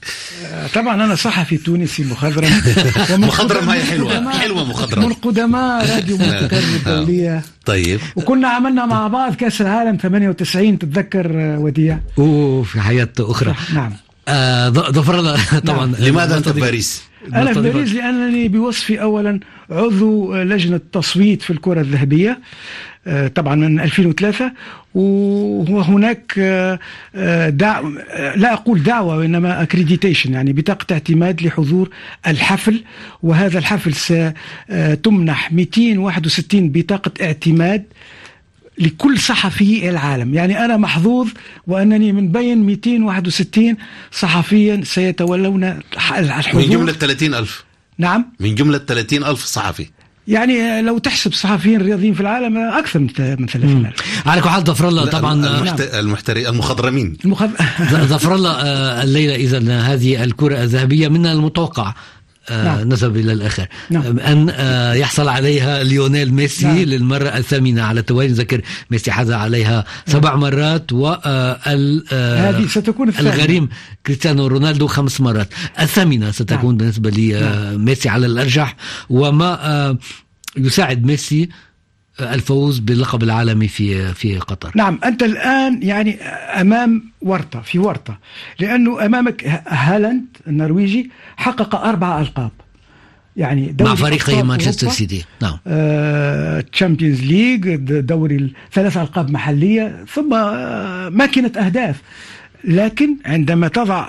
طبعا أنا صحفي تونسي مخضرم. *laughs* مخضرم هي حلوة. حلوة مخضرم. من قدماء راديو مونتي *laughs* كارلو الدولية. طيب. وكنا عملنا مع بعض كأس العالم 98 تتذكر وديع؟ اوه في حياة أخرى. نعم. آه ظفر الله *laughs* طبعا نعم. لماذا أنت في باريس؟ أنا في باريس لأنني بوصفي اولا عضو لجنة تصويت في الكرة الذهبية. طبعا من 2003 وهناك دعوة لا أقول دعوة وإنما accreditation يعني بطاقة اعتماد لحضور الحفل وهذا الحفل ستمنح 261 بطاقة اعتماد لكل صحفي العالم. يعني أنا محظوظ وأنني من بين 261 صحفيا سيتولون الحضور. من جملة 30 ألف. نعم. من جملة 30 ألف صحفي. يعني لو تحسب صحفيين رياضيين في العالم أكثر من من 30 على كل حال ظفر الله طبعا المحت... المحتري المخضرمين. المخض... ظفر الله الليلة اذا هذه الكرة الذهبية من المتوقع. نعم. نذهب إلى الآخر نعم. أن يحصل عليها ليونيل ميسي نعم. للمرة الثامنة على التوالي نذكر ميسي حاز عليها سبع مرات و هذه ستكون الثانية. الغريم كريستيانو رونالدو خمس مرات الثامنة ستكون نعم. بالنسبة لميسي على الأرجح وما يساعد ميسي الفوز باللقب العالمي في في قطر. نعم أنت الآن يعني أمام ورطة في ورطة. لأنه أمامك هالاند النرويجي حقق أربع ألقاب. يعني دوري مع فريقه مانشستر سيتي. نعم. Champions آه League دوري ثلاث ألقاب محلية ثم آه ماكينة أهداف. لكن عندما تضع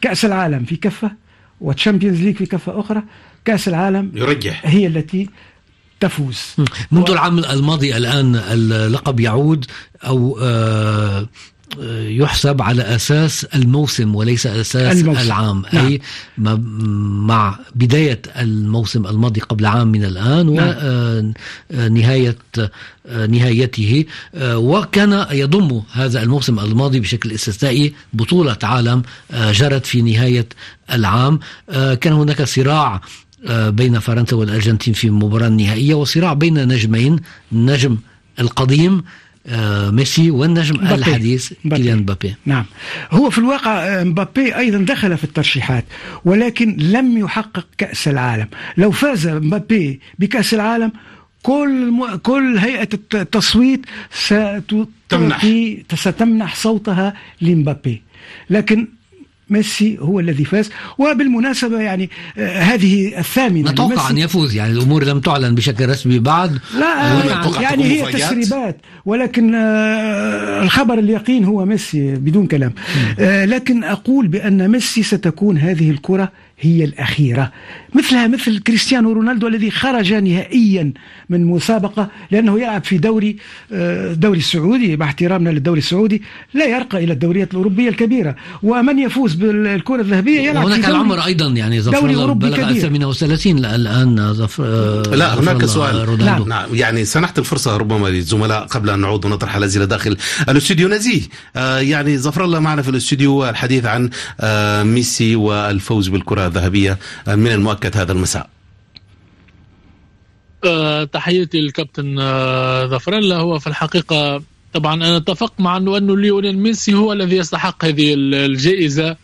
كأس العالم في كفة و Champions League في كفة أخرى كأس العالم يرجح. هي التي تفوز منذ و... العام الماضي الآن اللقب يعود أو آه يحسب على أساس الموسم وليس أساس الموسم. العام نعم. أي مع بداية الموسم الماضي قبل عام من الآن نعم. ونهايه نهايته وكان يضم هذا الموسم الماضي بشكل استثنائي بطولة عالم جرت في نهاية العام كان هناك صراع بين فرنسا والأرجنتين في المباراة النهائية وصراع بين نجمين النجم القديم ميسي والنجم مبابي. الحديث كيليان مبابي. نعم. هو في الواقع مبابي أيضا دخل في الترشيحات ولكن لم يحقق كأس العالم. لو فاز مبابي بكأس العالم كل م... كل هيئة التصويت ستمنح ستمنح صوتها لمبابي. لكن ميسي هو الذي فاز. وبالمناسبة يعني آه هذه الثامنة نتوقع أن يفوز يعني الأمور لم تعلن بشكل رسمي بعد. لا يعني, يعني هي تسريبات ولكن آه الخبر اليقين هو ميسي بدون كلام. لكن أقول بأن ميسي ستكون هذه الكرة هي الأخيرة. مثلها مثل كريستيانو رونالدو الذي خرج نهائيا من مسابقة لأنه يلعب في دوري دوري السعودي مع احترامنا للدوري السعودي لا يرقى إلى الدوريات الأوروبية الكبيرة ومن يفوز بالكرة الذهبية يلعب هناك في العمر أيضا يعني ظفر بلغ 38 الآن ظفر لا هناك سؤال رونالدو. نعم. نعم يعني سنحت الفرصة ربما للزملاء قبل أن نعود ونطرح الأسئلة داخل الاستوديو نزيه آه يعني ظفر الله معنا في الاستوديو الحديث عن آه ميسي والفوز بالكرة الذهبية من المؤكد هذا المساء. أه تحياتي للكابتن أه ظفرلا هو في الحقيقة طبعا أنا أتفق مع أنه أنه ليونيل ميسي هو الذي يستحق هذه الجائزة.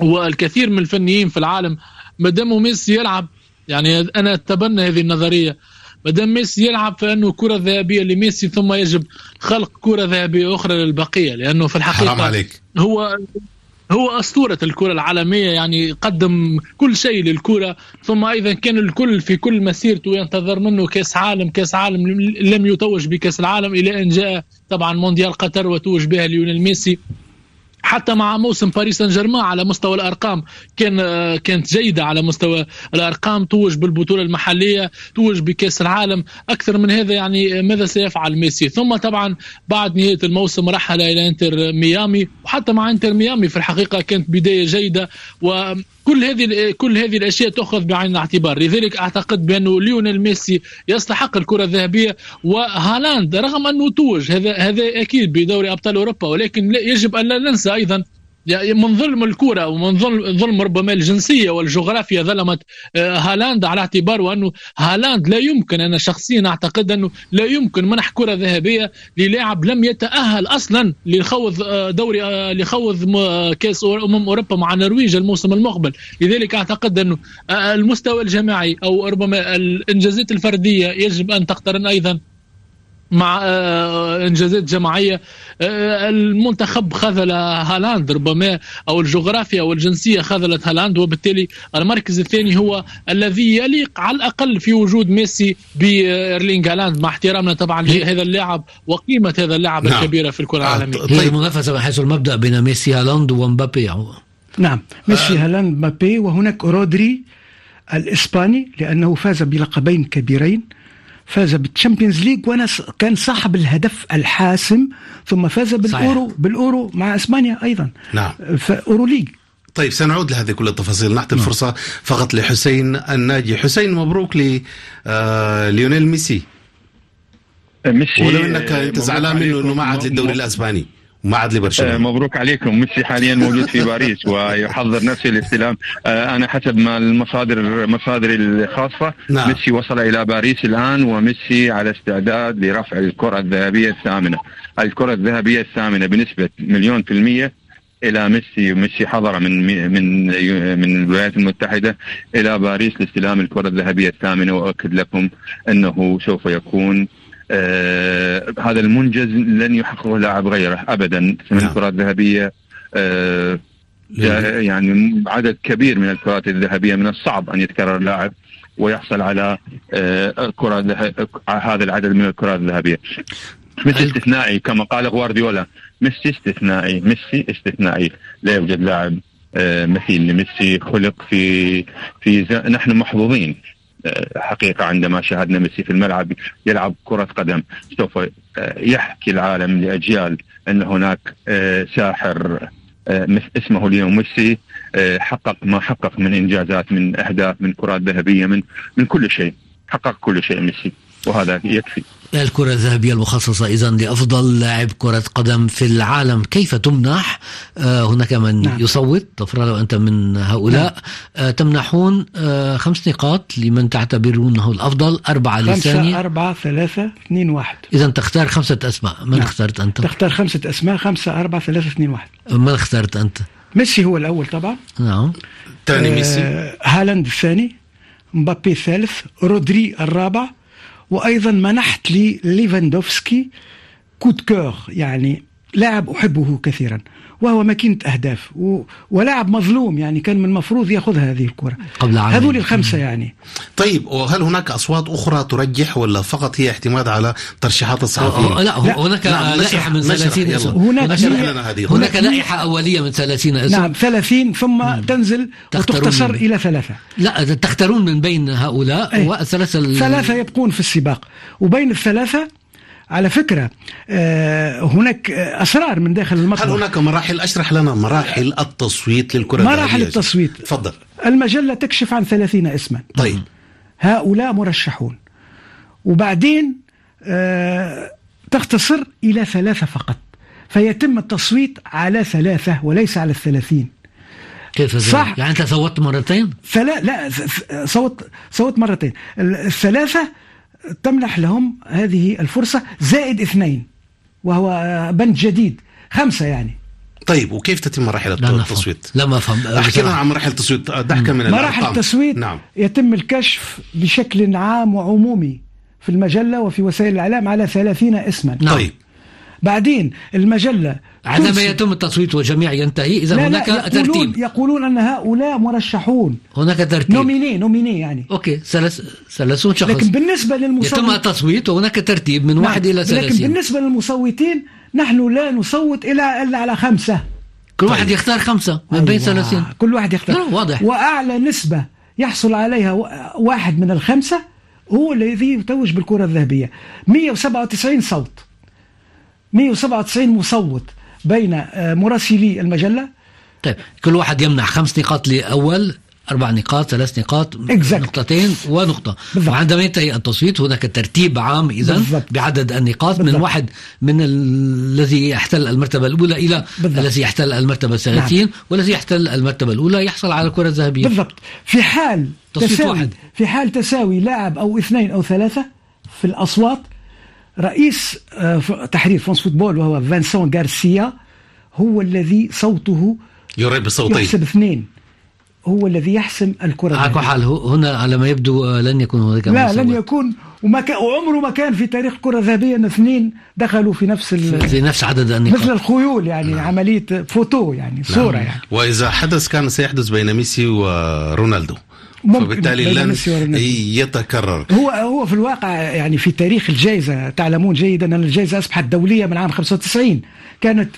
والكثير من الفنيين في العالم ما دام ميسي يلعب يعني أنا أتبنى هذه النظرية. ما دام ميسي يلعب فإنه كرة ذهبية لميسي ثم يجب خلق كرة ذهبية أخرى للبقية لأنه في الحقيقة حرام عليك. هو هو أسطورة الكرة العالمية يعني قدم كل شيء للكرة ثم أيضا كان الكل في كل مسيرته ينتظر منه كأس عالم كأس عالم لم يتوج بكأس العالم إلى أن جاء طبعا مونديال قطر وتوج بها ليونيل ميسي. حتى مع موسم باريس سان جيرمان على مستوى الأرقام. كان كانت جيدة على مستوى الأرقام توج بالبطولة المحلية توج بكأس العالم. أكثر من هذا يعني ماذا سيفعل ميسي؟ ثم طبعا بعد نهاية الموسم رحل إلى إنتر ميامي وحتى مع إنتر ميامي في الحقيقة كانت بداية جيدة وكل كل هذه كل هذه الأشياء تؤخذ بعين الاعتبار. لذلك أعتقد بانه ليونيل ميسي يستحق الكرة الذهبية وهالاند رغم أنه توج هذا هذا أكيد بدوري أبطال أوروبا ولكن يجب أن لا ننسى أيضا من ظلم الكرة ومن ظلم, ربما الجنسية والجغرافيا ظلمت آه، هالاند على اعتبار وأنه هالاند لا يمكن أنا شخصيا أعتقد أنه لا يمكن منح كرة ذهبية للاعب لم يتأهل أصلا لخوض آه، دوري آه، لخوض كأس أمم أوروبا مع النرويج الموسم المقبل. لذلك أعتقد أنه المستوى الجماعي أو ربما الإنجازات الفردية يجب أن تقترن أيضا. مع آه، انجازات جماعية آه، المنتخب خذل هالاند ربما أو الجغرافيا والجنسيه خذلت هالاند وبالتالي المركز الثاني هو الذي يليق على الأقل في وجود ميسي إيرلينج هالاند مع احترامنا طبعا لهذا اللاعب وقيمة هذا اللاعب نعم. الكبيره في الكرة العالمية طيب. هي المنافسة من حيث المبدأ بين ميسي هالاند ومبابي نعم ميسي آه. هالاند مبابي وهناك رودري الإسباني لأنه فاز بلقبين كبيرين فاز بال Champions League وأنا كان صاحب الهدف الحاسم ثم فاز بالأورو صحيح. بالأورو مع إسبانيا أيضا. نعم. ف Euro League. طيب سنعود لهذه كل التفاصيل. نعطي نعم. الفرصة فقط لحسين الناجي. حسين مبروك ليونيل آه ميسي. ميسي ولو إنك أنت زعلان منه إنه ما عاد للدوري الأسباني. وما عاد لبرشلونة. آه مبروك عليكم. ميسي حاليا موجود في باريس ويحضر نفسه للاستلام آه أنا حسب ما المصادر مصادري الخاصة نعم. ميسي وصل إلى باريس الآن وميسي على استعداد لرفع الكرة الذهبية الثامنة. الكرة الذهبية الثامنة بنسبة مليون في المية إلى ميسي. ميسي حضر من من من الولايات المتحدة إلى باريس لاستلام الكرة الذهبية الثامنة. وأؤكد لكم أنه سوف يكون آه هذا المنجز لن يحققه لاعب غيره ابدا. من نعم. الكرات الذهبية آه يعني عدد كبير من الكرات الذهبية من الصعب أن يتكرر لاعب ويحصل على آه كرة هذا العدد من الكرات الذهبية. ميسي استثنائي كما قال غوارديولا. ميسي استثنائي ميسي استثنائي. لا يوجد لاعب آه مثيل لميسي خلق في في نحن محظوظين. حقيقة عندما شاهدنا ميسي في الملعب يلعب كرة قدم سوف آه، يحكي العالم لأجيال أن هناك آه، ساحر آه، اسمه اليوم ميسي حقق ما حقق من إنجازات من أهداف من كرات ذهبية من من كل شيء حقق كل شيء ميسي وهذا يكفي. الكرة الذهبية المخصصة إذا لأفضل لاعب كرة قدم في العالم. كيف تمنح؟ آه هناك من نعم. يصوت. تفرض أنت من هؤلاء. نعم. آه تمنحون آه خمس نقاط لمن تعتبرونه الأفضل. أربعة للثانية. أربعة ثلاثة اثنين واحد. إذا تختار خمسة أسماء. من نعم. اخترت أنت؟ تختار خمسة أسماء خمسة أربعة ثلاثة اثنين واحد. من اخترت أنت؟ ميسي هو الأول طبعا. نعم. ثاني ميسي. هالاند الثاني. مبابي الثالث. رودري الرابع. وأيضا منحت لي ليفاندوفسكي كود كور يعني لاعب أحبه كثيرا. وهو ماكينة أهداف و... ولاعب مظلوم يعني كان من المفروض يأخذ هذه الكرة. قبل عام هذول الخمسة يعني. طيب وهل هناك أصوات أخرى ترجح ولا فقط هي اعتماد على ترشيحات الصحفيين؟ لا, لا. هناك نعم لائحة من 30 اسم هناك, هناك لائحة أولية من 30 اسم نعم 30 ثم مم. تنزل وتختصر إلى ثلاثة. لا تختارون من بين هؤلاء إيه. والثلاثة ثلاثة يبقون في السباق. وبين الثلاثة على فكرة آه، هناك أسرار من داخل المطبخ. هل هناك مراحل؟ أشرح لنا مراحل التصويت للكرة مراحل التصويت. تفضل. المجلة تكشف عن ثلاثين اسما. طيب. هؤلاء مرشحون. وبعدين آه، تختصر إلى ثلاثة فقط. فيتم التصويت على ثلاثة وليس على الثلاثين. كيف صح. يعني أنت صوتت مرتين؟ فلا لا صوت صوت مرتين. الثلاثة تمنح لهم هذه الفرصة زائد اثنين وهو بند جديد خمسة يعني. طيب وكيف تتم مراحل التصويت؟ لا ما افهم أحكي لنا عن مراحل التصويت ضحكة من مراحل التصويت نعم. يتم الكشف بشكل عام وعمومي في المجلة وفي وسائل الإعلام على ثلاثين اسما. نعم. طيب. بعدين المجلة عندما يتم التصويت والجميع ينتهي. إذا لا هناك لا يقولون ترتيب. يقولون أن هؤلاء مرشحون. هناك ترتيب. nominé nominé يعني. OK ثلاث ثلاثون شخص. لكن بالنسبة للمصوت يتم التصويت وهناك ترتيب من نعم. واحد إلى ثلاثين. لكن بالنسبة للمصوتين نحن لا نصوت إلا إلا على خمسة. كل واحد طيب. يختار خمسة من بين أيوة. ثلاثين. كل واحد يختار. واضح. وأعلى نسبة يحصل عليها واحد من الخمسة هو الذي يتوج بالكرة الذهبية. 197 صوت. 197 مصوت بين آه، مراسلي المجلة طيب كل واحد يمنح خمس نقاط لأول أربع نقاط ثلاث نقاط exactly. نقطتين ونقطة بالضبط. وعندما ينتهي التصويت هناك ترتيب عام إذا بعدد النقاط بالضبط. من واحد من الذي يحتل المرتبة الأولى إلى بالضبط. الذي يحتل المرتبة الثلاثين نعم. والذي يحتل المرتبة الأولى يحصل على الكرة الذهبية بالضبط في حال تساوي واحد. في حال تساوي لاعب أو اثنين أو ثلاثة في الأصوات رئيس آه، تحرير فرانس فوتبول وهو فانسون غارسيا هو الذي صوته يرى بصوتين يحسب اثنين. هو الذي يحسم الكرة على حال هنا على ما يبدو آه، لن يكون هناك لا لن يكون. وما كان وعمره ما كان في تاريخ الكرة الذهبية إن اثنين دخلوا في نفس في نفس عدد النقاط. مثل الخيول يعني نعم. عملية فوتو يعني صورة نعم. يعني. وإذا حدث كان سيحدث بين ميسي ورونالدو فبالتالي لن يتكرر. هو هو في الواقع يعني في تاريخ الجائزة تعلمون جيدا أن الجائزة أصبحت دولية من عام 95 كانت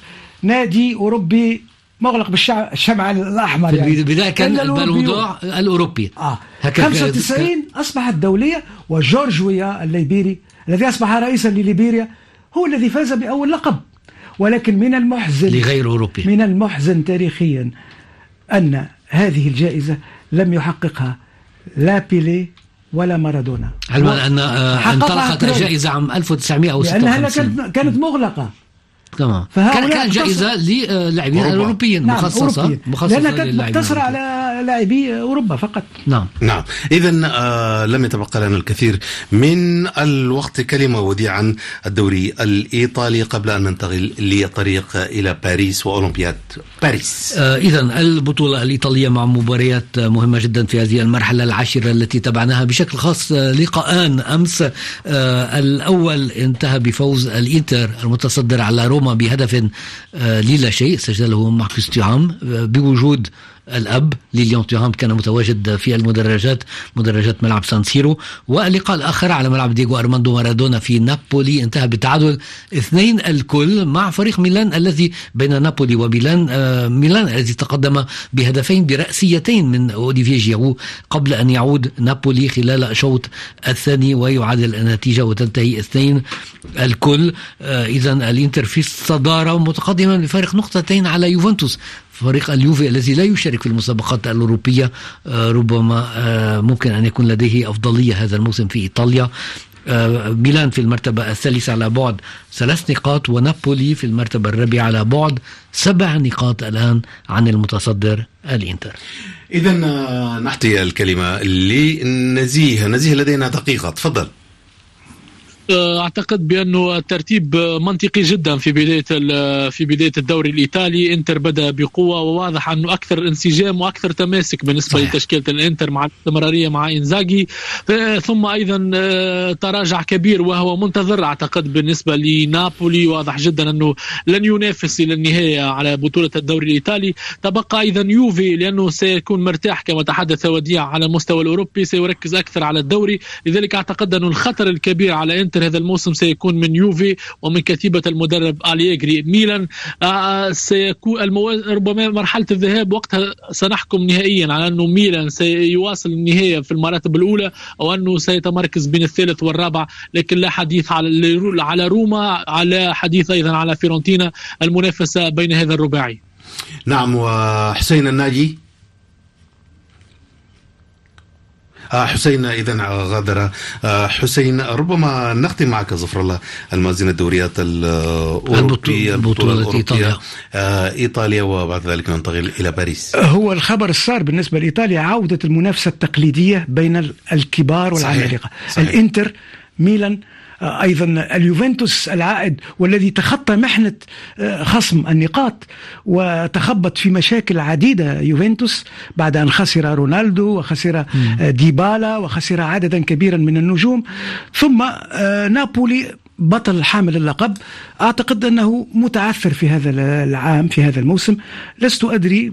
نادي أوروبي مغلق بالشمع الأحمر يعني. البداية كان الموضوع الأوروبي. آه. 95 أصبحت دولية وجورج ويا الليبيري الذي أصبح رئيسا لليبيريا هو الذي فاز بأول لقب. ولكن من المحزن لغير أوروبي. من المحزن تاريخيا أن هذه الجائزة لم يحققها لا بيلي ولا مارادونا. علما أن آه، انطلقت الجائزة عام 1956 لأنها كانت مغلقة. تمام. كان جائزة للاعبين الأوروبيين نعم مخصصه مخصصة لأنها كانت مقتصرة على لاعبي أوروبا فقط. نعم. نعم. اذا آه لم يتبقى لنا الكثير من الوقت. كلمة وديعا الدوري الإيطالي قبل أن ننتقل للطريق إلى باريس وأولمبياد باريس. آه اذا البطولة الإيطالية مع مباريات مهمة جدا في هذه المرحلة العاشرة التي تبعناها بشكل خاص لقاءان أمس. آه الأول انتهى بفوز الإنتر المتصدر على روما بهدف آه للا شيء سجله ماركوس تيرام آه، بوجود الأب ليليون تيرام كان متواجد في المدرجات مدرجات ملعب سان سيرو. واللقاء الآخر على ملعب ديغو أرماندو مارادونا في نابولي انتهى بتعادل اثنين الكل مع فريق ميلان الذي بين نابولي وميلان آه ميلان الذي تقدم بهدفين برأسيتين من أوليفيه جيرو قبل أن يعود نابولي خلال الشوط الثاني ويعادل النتيجة وتنتهي اثنين الكل. آه إذا الإنتر في الصدارة متقدما بفارق نقطتين على يوفنتوس. فريق اليوفي الذي لا يشارك في المسابقات الأوروبية آه، ربما آه، ممكن أن يكون لديه أفضلية هذا الموسم في إيطاليا. آه، ميلان في المرتبة الثالثة على بعد ثلاث نقاط ونابولي في المرتبة الرابعة على بعد سبع نقاط الآن عن المتصدر الإنتر. إذا نحتي الكلمة لنزيه. نزيه لدينا دقيقة تفضل. أعتقد بأنه الترتيب منطقي جدا في بداية في بداية الدوري الإيطالي. إنتر بدأ بقوة وواضح أنه أكثر انسجام وأكثر تماسك بالنسبة صحيح. لتشكيلة الإنتر مع الاستمرارية مع إنزاجي. ثم أيضا آه، تراجع كبير وهو منتظر أعتقد بالنسبة لنابولي. واضح جدا أنه لن ينافس إلى النهاية على بطولة الدوري الإيطالي. تبقى أيضا يوفي لأنه سيكون مرتاح كما تحدث وديع على المستوى الأوروبي. سيركز أكثر على الدوري. لذلك أعتقد انه الخطر الكبير على إنتر هذا الموسم سيكون من يوفي ومن كتيبة المدرب أليجري. ميلان آه، سيكون المو... ربما مرحلة الذهاب وقتها سنحكم نهائيا على أنه ميلان سيواصل النهاية في المراتب الأولى أو أنه سيتمركز بين الثالث والرابع لكن لا حديث على على روما على حديث أيضا على فيرونتينا المنافسة بين هذا الرباعي. نعم وحسين الناجي آه، حسين اذا غادر. آه، حسين ربما نختم معك ظفر الله المازين الدوريات الأوروبية البطولة الأوروبية آه، إيطاليا وبعد ذلك ننتقل إلى باريس. هو الخبر السار بالنسبة لإيطاليا عودة المنافسة التقليدية بين الكبار والعمالقة. الإنتر ميلان أيضا اليوفنتوس العائد والذي تخطى محنة آه، خصم النقاط وتخبط في مشاكل عديدة يوفنتوس بعد أن خسر رونالدو وخسر آه، ديبالا وخسر عددا كبيرا من النجوم. ثم آه، نابولي بطل حامل اللقب. أعتقد أنه متعثر في هذا العام في هذا الموسم. لست أدري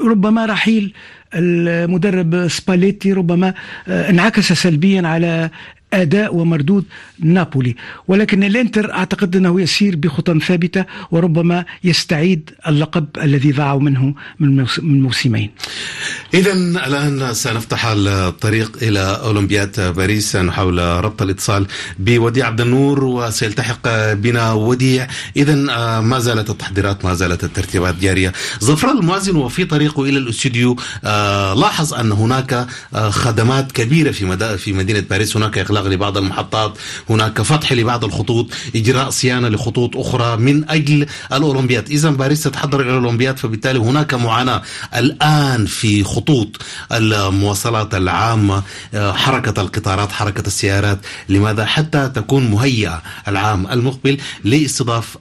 ربما رحيل المدرب سباليتي ربما انعكس سلبيا على أداء ومردود نابولي. ولكن الإنتر أعتقد أنه يسير بخطى ثابتة وربما يستعيد اللقب الذي ضاعوا منه من موسمين. اذا الآن سنفتح الطريق إلى أولمبياد باريس نحاول ربط الاتصال بوديع عبد النور وسيلتحق بنا وديع. اذا آه، ما زالت التحضيرات ما زالت الترتيبات جارية. ظفران الموازن وفي طريقه إلى الاستوديو آه، لاحظ أن هناك آه، خدمات كبيرة في في مدينة باريس. هناك إغلاق لبعض المحطات. هناك فتح لبعض الخطوط إجراء صيانة لخطوط أخرى من أجل الأولمبياد. اذا باريس تتحضر إلى الأولمبياد فبالتالي هناك معاناة الآن في خطوط المواصلات العامة حركة القطارات حركة السيارات. لماذا؟ حتى تكون مهيئة العام المقبل لاستضاف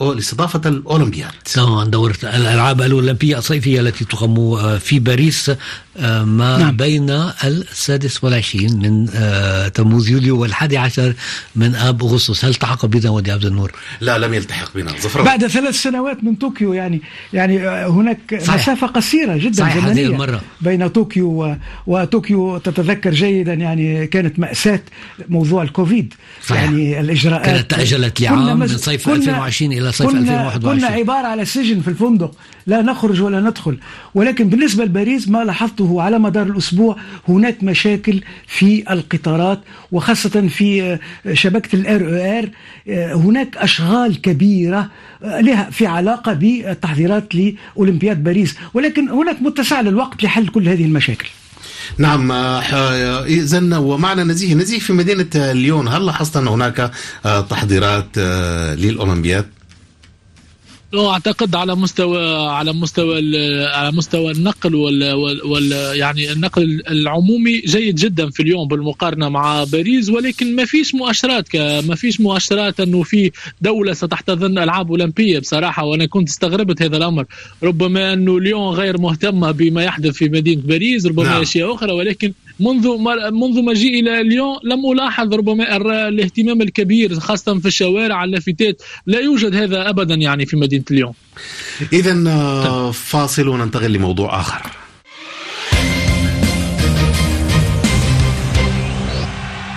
لاستضافة الأولمبياد. طبعا دورة الألعاب الأولمبية الصيفية التي تقام في باريس آه، ما نعم. بين السادس والعشرين من آه، تموز يوليو والحادي عشر من آب أغسطس هل التحق بنا ودي عبد النور؟ لا لم يلتحق بنا زفر بعد ثلاث سنوات من طوكيو يعني يعني آه، هناك صحيح. مسافة قصيرة جدا صحيح زمنية هذه المرة. بين طوكيو و... وطوكيو تتذكر جيدا يعني كانت مأساة موضوع الكوفيد صحيح. يعني الإجراءات كانت تأجلت لعام من صيف 2020 إلى صيف كنا 2021 كنا عبارة على سجن في الفندق لا نخرج ولا ندخل ولكن بالنسبة لباريس ما لاحظته على مدار الأسبوع هناك مشاكل في القطارات وخاصة في شبكة ال RER آه، هناك أشغال كبيرة لها في علاقة بالتحضيرات لأولمبياد باريس ولكن هناك متسع للوقت لحل كل هذه المشاكل. نعم اذا ومعنا نزيه. نزيه في مدينة ليون هل لاحظت أن هناك تحضيرات للأولمبياد؟ أعتقد على مستوى على مستوى على مستوى النقل وال, وال يعني النقل العمومي جيد جدا في اليوم بالمقارنة مع باريس ولكن ما فيش مؤشرات ما فيش مؤشرات أنه في دولة ستحتضن ألعاب أولمبية بصراحة وأنا كنت استغربت هذا الأمر ربما أنه اليوم غير مهتمة بما يحدث في مدينة باريس ربما نعم. أشياء أخرى ولكن منذ منذ مجيئي إلى اليوم لم ألاحظ ربما الاهتمام الكبير خاصة في الشوارع اللافتات. لا يوجد هذا ابدا يعني في مدينة اليوم. اذا آه، فاصل وننتقل لموضوع آخر.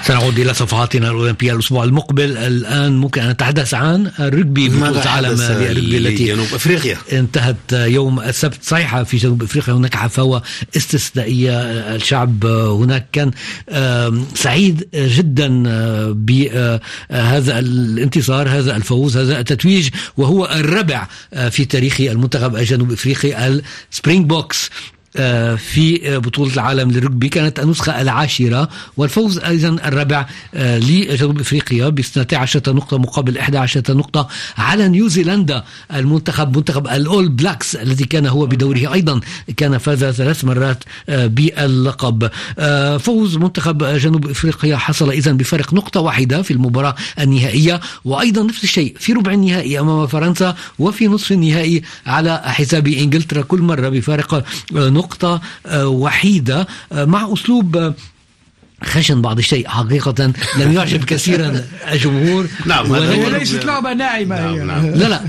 سنعود إلى صفحاتنا الأولمبية الأسبوع المقبل. الآن ممكن أن نتحدث عن الرجبي بطولة العالم للرجبي التي جنوب أفريقيا؟ انتهت يوم السبت. صحيح في جنوب أفريقيا هناك حفاوة استثنائية. الشعب هناك كان سعيد جدا بهذا الانتصار هذا الفوز هذا التتويج وهو الرابع في تاريخ المنتخب الجنوب أفريقي ال Springboks آه، في بطولة العالم للرجبي كانت النسخة العاشرة والفوز أيضا الرابع آه، لجنوب إفريقيا ب 12 نقطة مقابل 11 نقطة على نيوزيلندا المنتخب منتخب ال All Blacks الذي كان هو بدوره أيضا كان فاز ثلاث مرات آه، باللقب. فوز منتخب جنوب إفريقيا حصل إذا بفارق نقطة واحدة في المباراة النهائية وأيضا نفس الشيء في ربع النهائي أمام فرنسا وفي نصف النهائي على حساب إنجلترا كل مرة بفارق نقطة نقطة آه، وحيدة آه، مع أسلوب آه، خشن بعض الشيء. حقيقة لم يعجب كثيرا الجمهور. نعم هي ليست لعبة ناعمة نعم هي. نعم. لا لا.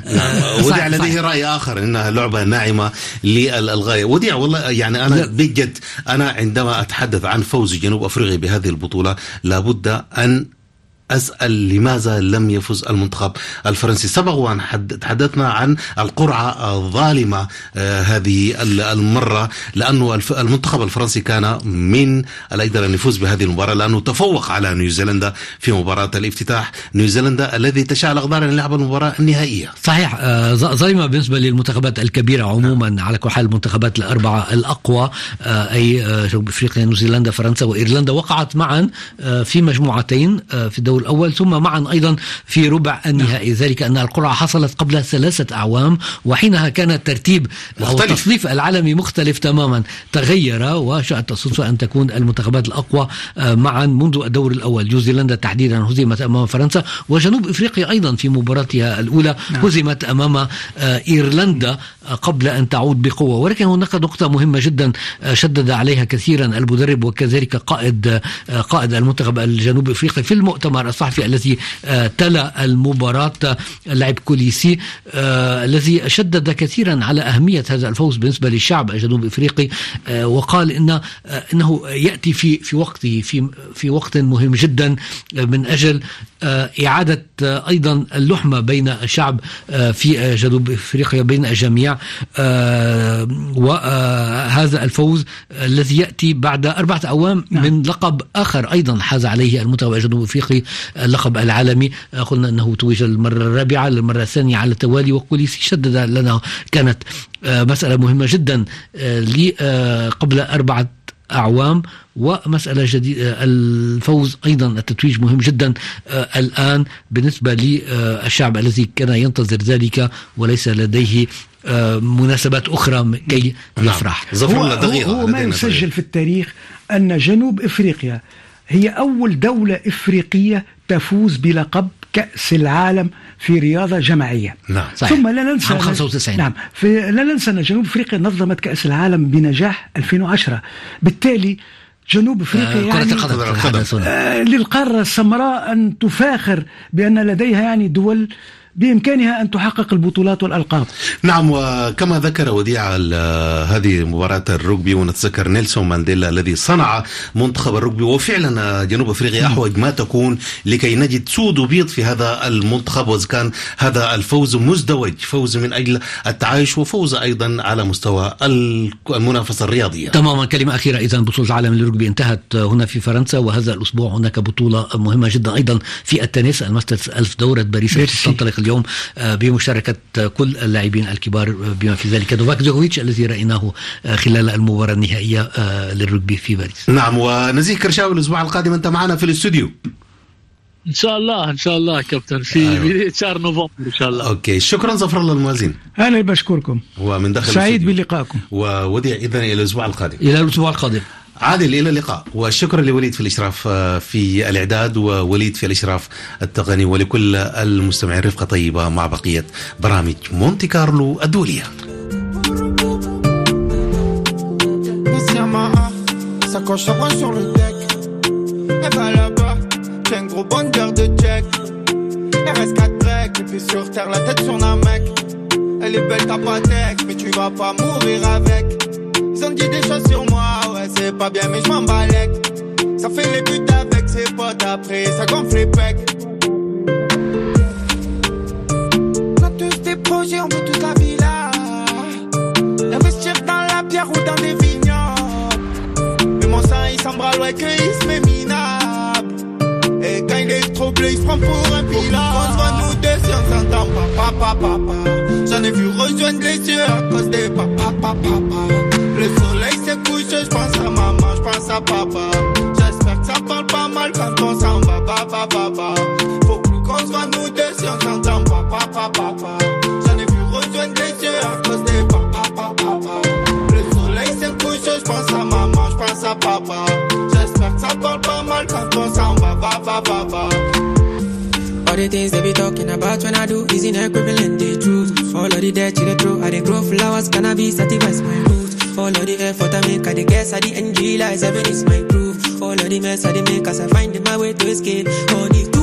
وديع لديه رأي آخر إنها لعبة ناعمة للغاية. وديع والله يعني أنا بجد أنا عندما أتحدث عن فوز جنوب أفريقيا بهذه البطولة لابد أن أسأل لماذا لم يفز المنتخب الفرنسي. سبق وأن تحدثنا عن القرعة الظالمة آه، هذه المرة لأنه المنتخب الفرنسي كان من الأقدر أن يفوز بهذه المباراة لأنه تفوق على نيوزيلندا في مباراة الافتتاح. نيوزيلندا الذي تشاء الأقدار أن يلعب المباراة النهائية. صحيح آه، ظالمة بالنسبة للمنتخبات الكبيرة عموما نعم. على كل حال المنتخبات الأربعة الأقوى آه، أي جنوب أفريقيا نيوزيلندا فرنسا وإيرلندا وقعت معا في مجموعتين في الدوري الأول ثم معا أيضا في ربع النهائي. ذلك أن القرعة حصلت قبل ثلاثة أعوام وحينها كان الترتيب أو التصنيف العالمي مختلف تماما. تغير وشاءت الصدفة أن تكون المنتخبات الأقوى آه، معا منذ الدور الأول. نيوزيلندا تحديدا هزمت أمام فرنسا وجنوب إفريقيا أيضا في مباراتها الأولى نعم. هزمت أمام آه، إيرلندا. قبل أن تعود بقوة. ولكن هناك نقطة مهمة جدا شدد عليها كثيرا المدرب وكذلك قائد قائد المنتخب الجنوب افريقي في المؤتمر الصحفي الذي تلا المباراة اللاعب كوليسي الذي شدد كثيرا على أهمية هذا الفوز بالنسبة للشعب الجنوب إفريقي وقال إن إنه يأتي في في وقته في في وقت مهم جدا من أجل إعادة أيضا اللحمة بين الشعب في جنوب إفريقيا بين الجميع وهذا الفوز الذي يأتي بعد أربعة أعوام نعم. من لقب آخر أيضا حاز عليه المنتخب الجنوب الأفريقي اللقب العالمي قلنا أنه توج المرة الرابعة للمرة الثانية على التوالي وكوليسي شدد لنا كانت مسألة مهمة جدا قبل أربعة أعوام ومسألة جديدة الفوز أيضا التتويج مهم جدا الآن بالنسبة للشعب الذي كان ينتظر ذلك وليس لديه مناسبات أخرى كي نعم. يفرح. هو, هو ما يسجل في التاريخ أن جنوب إفريقيا هي أول دولة إفريقية تفوز بلقب كأس العالم في رياضة جماعية. نعم. صحيح. ثم لا ننسى عام 95 نعم. في لا ننسى أن جنوب أفريقيا نظمت كأس العالم بنجاح 2010 بالتالي جنوب افريقيا آه يعني القدم آه للقارة السمراء أن تفاخر بأن لديها يعني دول بإمكانها أن تحقق البطولات والألقاب. نعم وكما ذكر وديع هذه مباراة الرugby ونتذكر نيلسون مانديلا الذي صنع منتخب الرugby وفعلا جنوب أفريقيا أحوج ما تكون لكي نجد سود وبيض في هذا المنتخب وإذا كان هذا الفوز مزدوج فوز من أجل التعايش وفوز أيضا على مستوى المنافسة الرياضية. تماما. كلمة أخيرة إذا بطولة العالم للرجبي انتهت هنا في فرنسا وهذا الأسبوع هناك بطولة مهمة جدا أيضا في التنس ال Masters ألف دورة باريس تنطلق اليوم بمشاركة كل اللاعبين الكبار بما في ذلك نوفاك جوكوفيتش الذي رأيناه خلال المباراة النهائية للرجبي في باريس. نعم ونزيه كرشاوي الأسبوع القادم أنت معنا في الاستوديو. إن شاء الله إن شاء الله كابتن في بدايه *laughs* شهر نوفمبر إن شاء الله. Okay شكرا ظفر الله الموازين. أنا بشكركم. ومن داخل سعيد بلقائكم ووديع اذا إلى الأسبوع القادم. إلى الأسبوع القادم. عادل إلى اللقاء. وشكرا لوليد في الإشراف في الإعداد ووليد في الإشراف التقني. ولكل المستمعين رفقة طيبة مع بقية برامج مونتي كارلو الدولية. Elle est belle ta patek, mais tu vas pas mourir avec. Ils ont dit des choses sur pas bien, mais je m'en Ça fait les buts avec ses potes, après ça gonfle les pecs. On a tous des projets, on veut tous la villa. Investir dans la pierre ou dans des vignobles. Mais mon sang, il s'embrasse, ouais, qu'il se met minable. Et quand il est trop bleu, il se prend pour un pilote. On se voit nous deux si on s'entend pas, papa, papa. J'en ai vu rejoindre les yeux à cause des papa, papa, papa. Papa. J'espère que ça parle pas mal quand on s'en va, papa, papa. Faut plus qu'on soit nous deux si on s'entend papa, papa. J'en ai vu rejoindre les yeux à cause des papa, papa. Le soleil se couche, je pense à maman, je pense à papa. J'espère que ça parle pas mal quand on s'en va, papa, papa. All the things they be talking about when I do is in equivalent, the truth. All of the dirt the throw, I they grow flowers, cannabis, satisfies my roots. Oh, All of the effort I make, I the guess, I the NG lies, heaven is my proof. Oh, All of the mess I make, as I find my way to escape. All the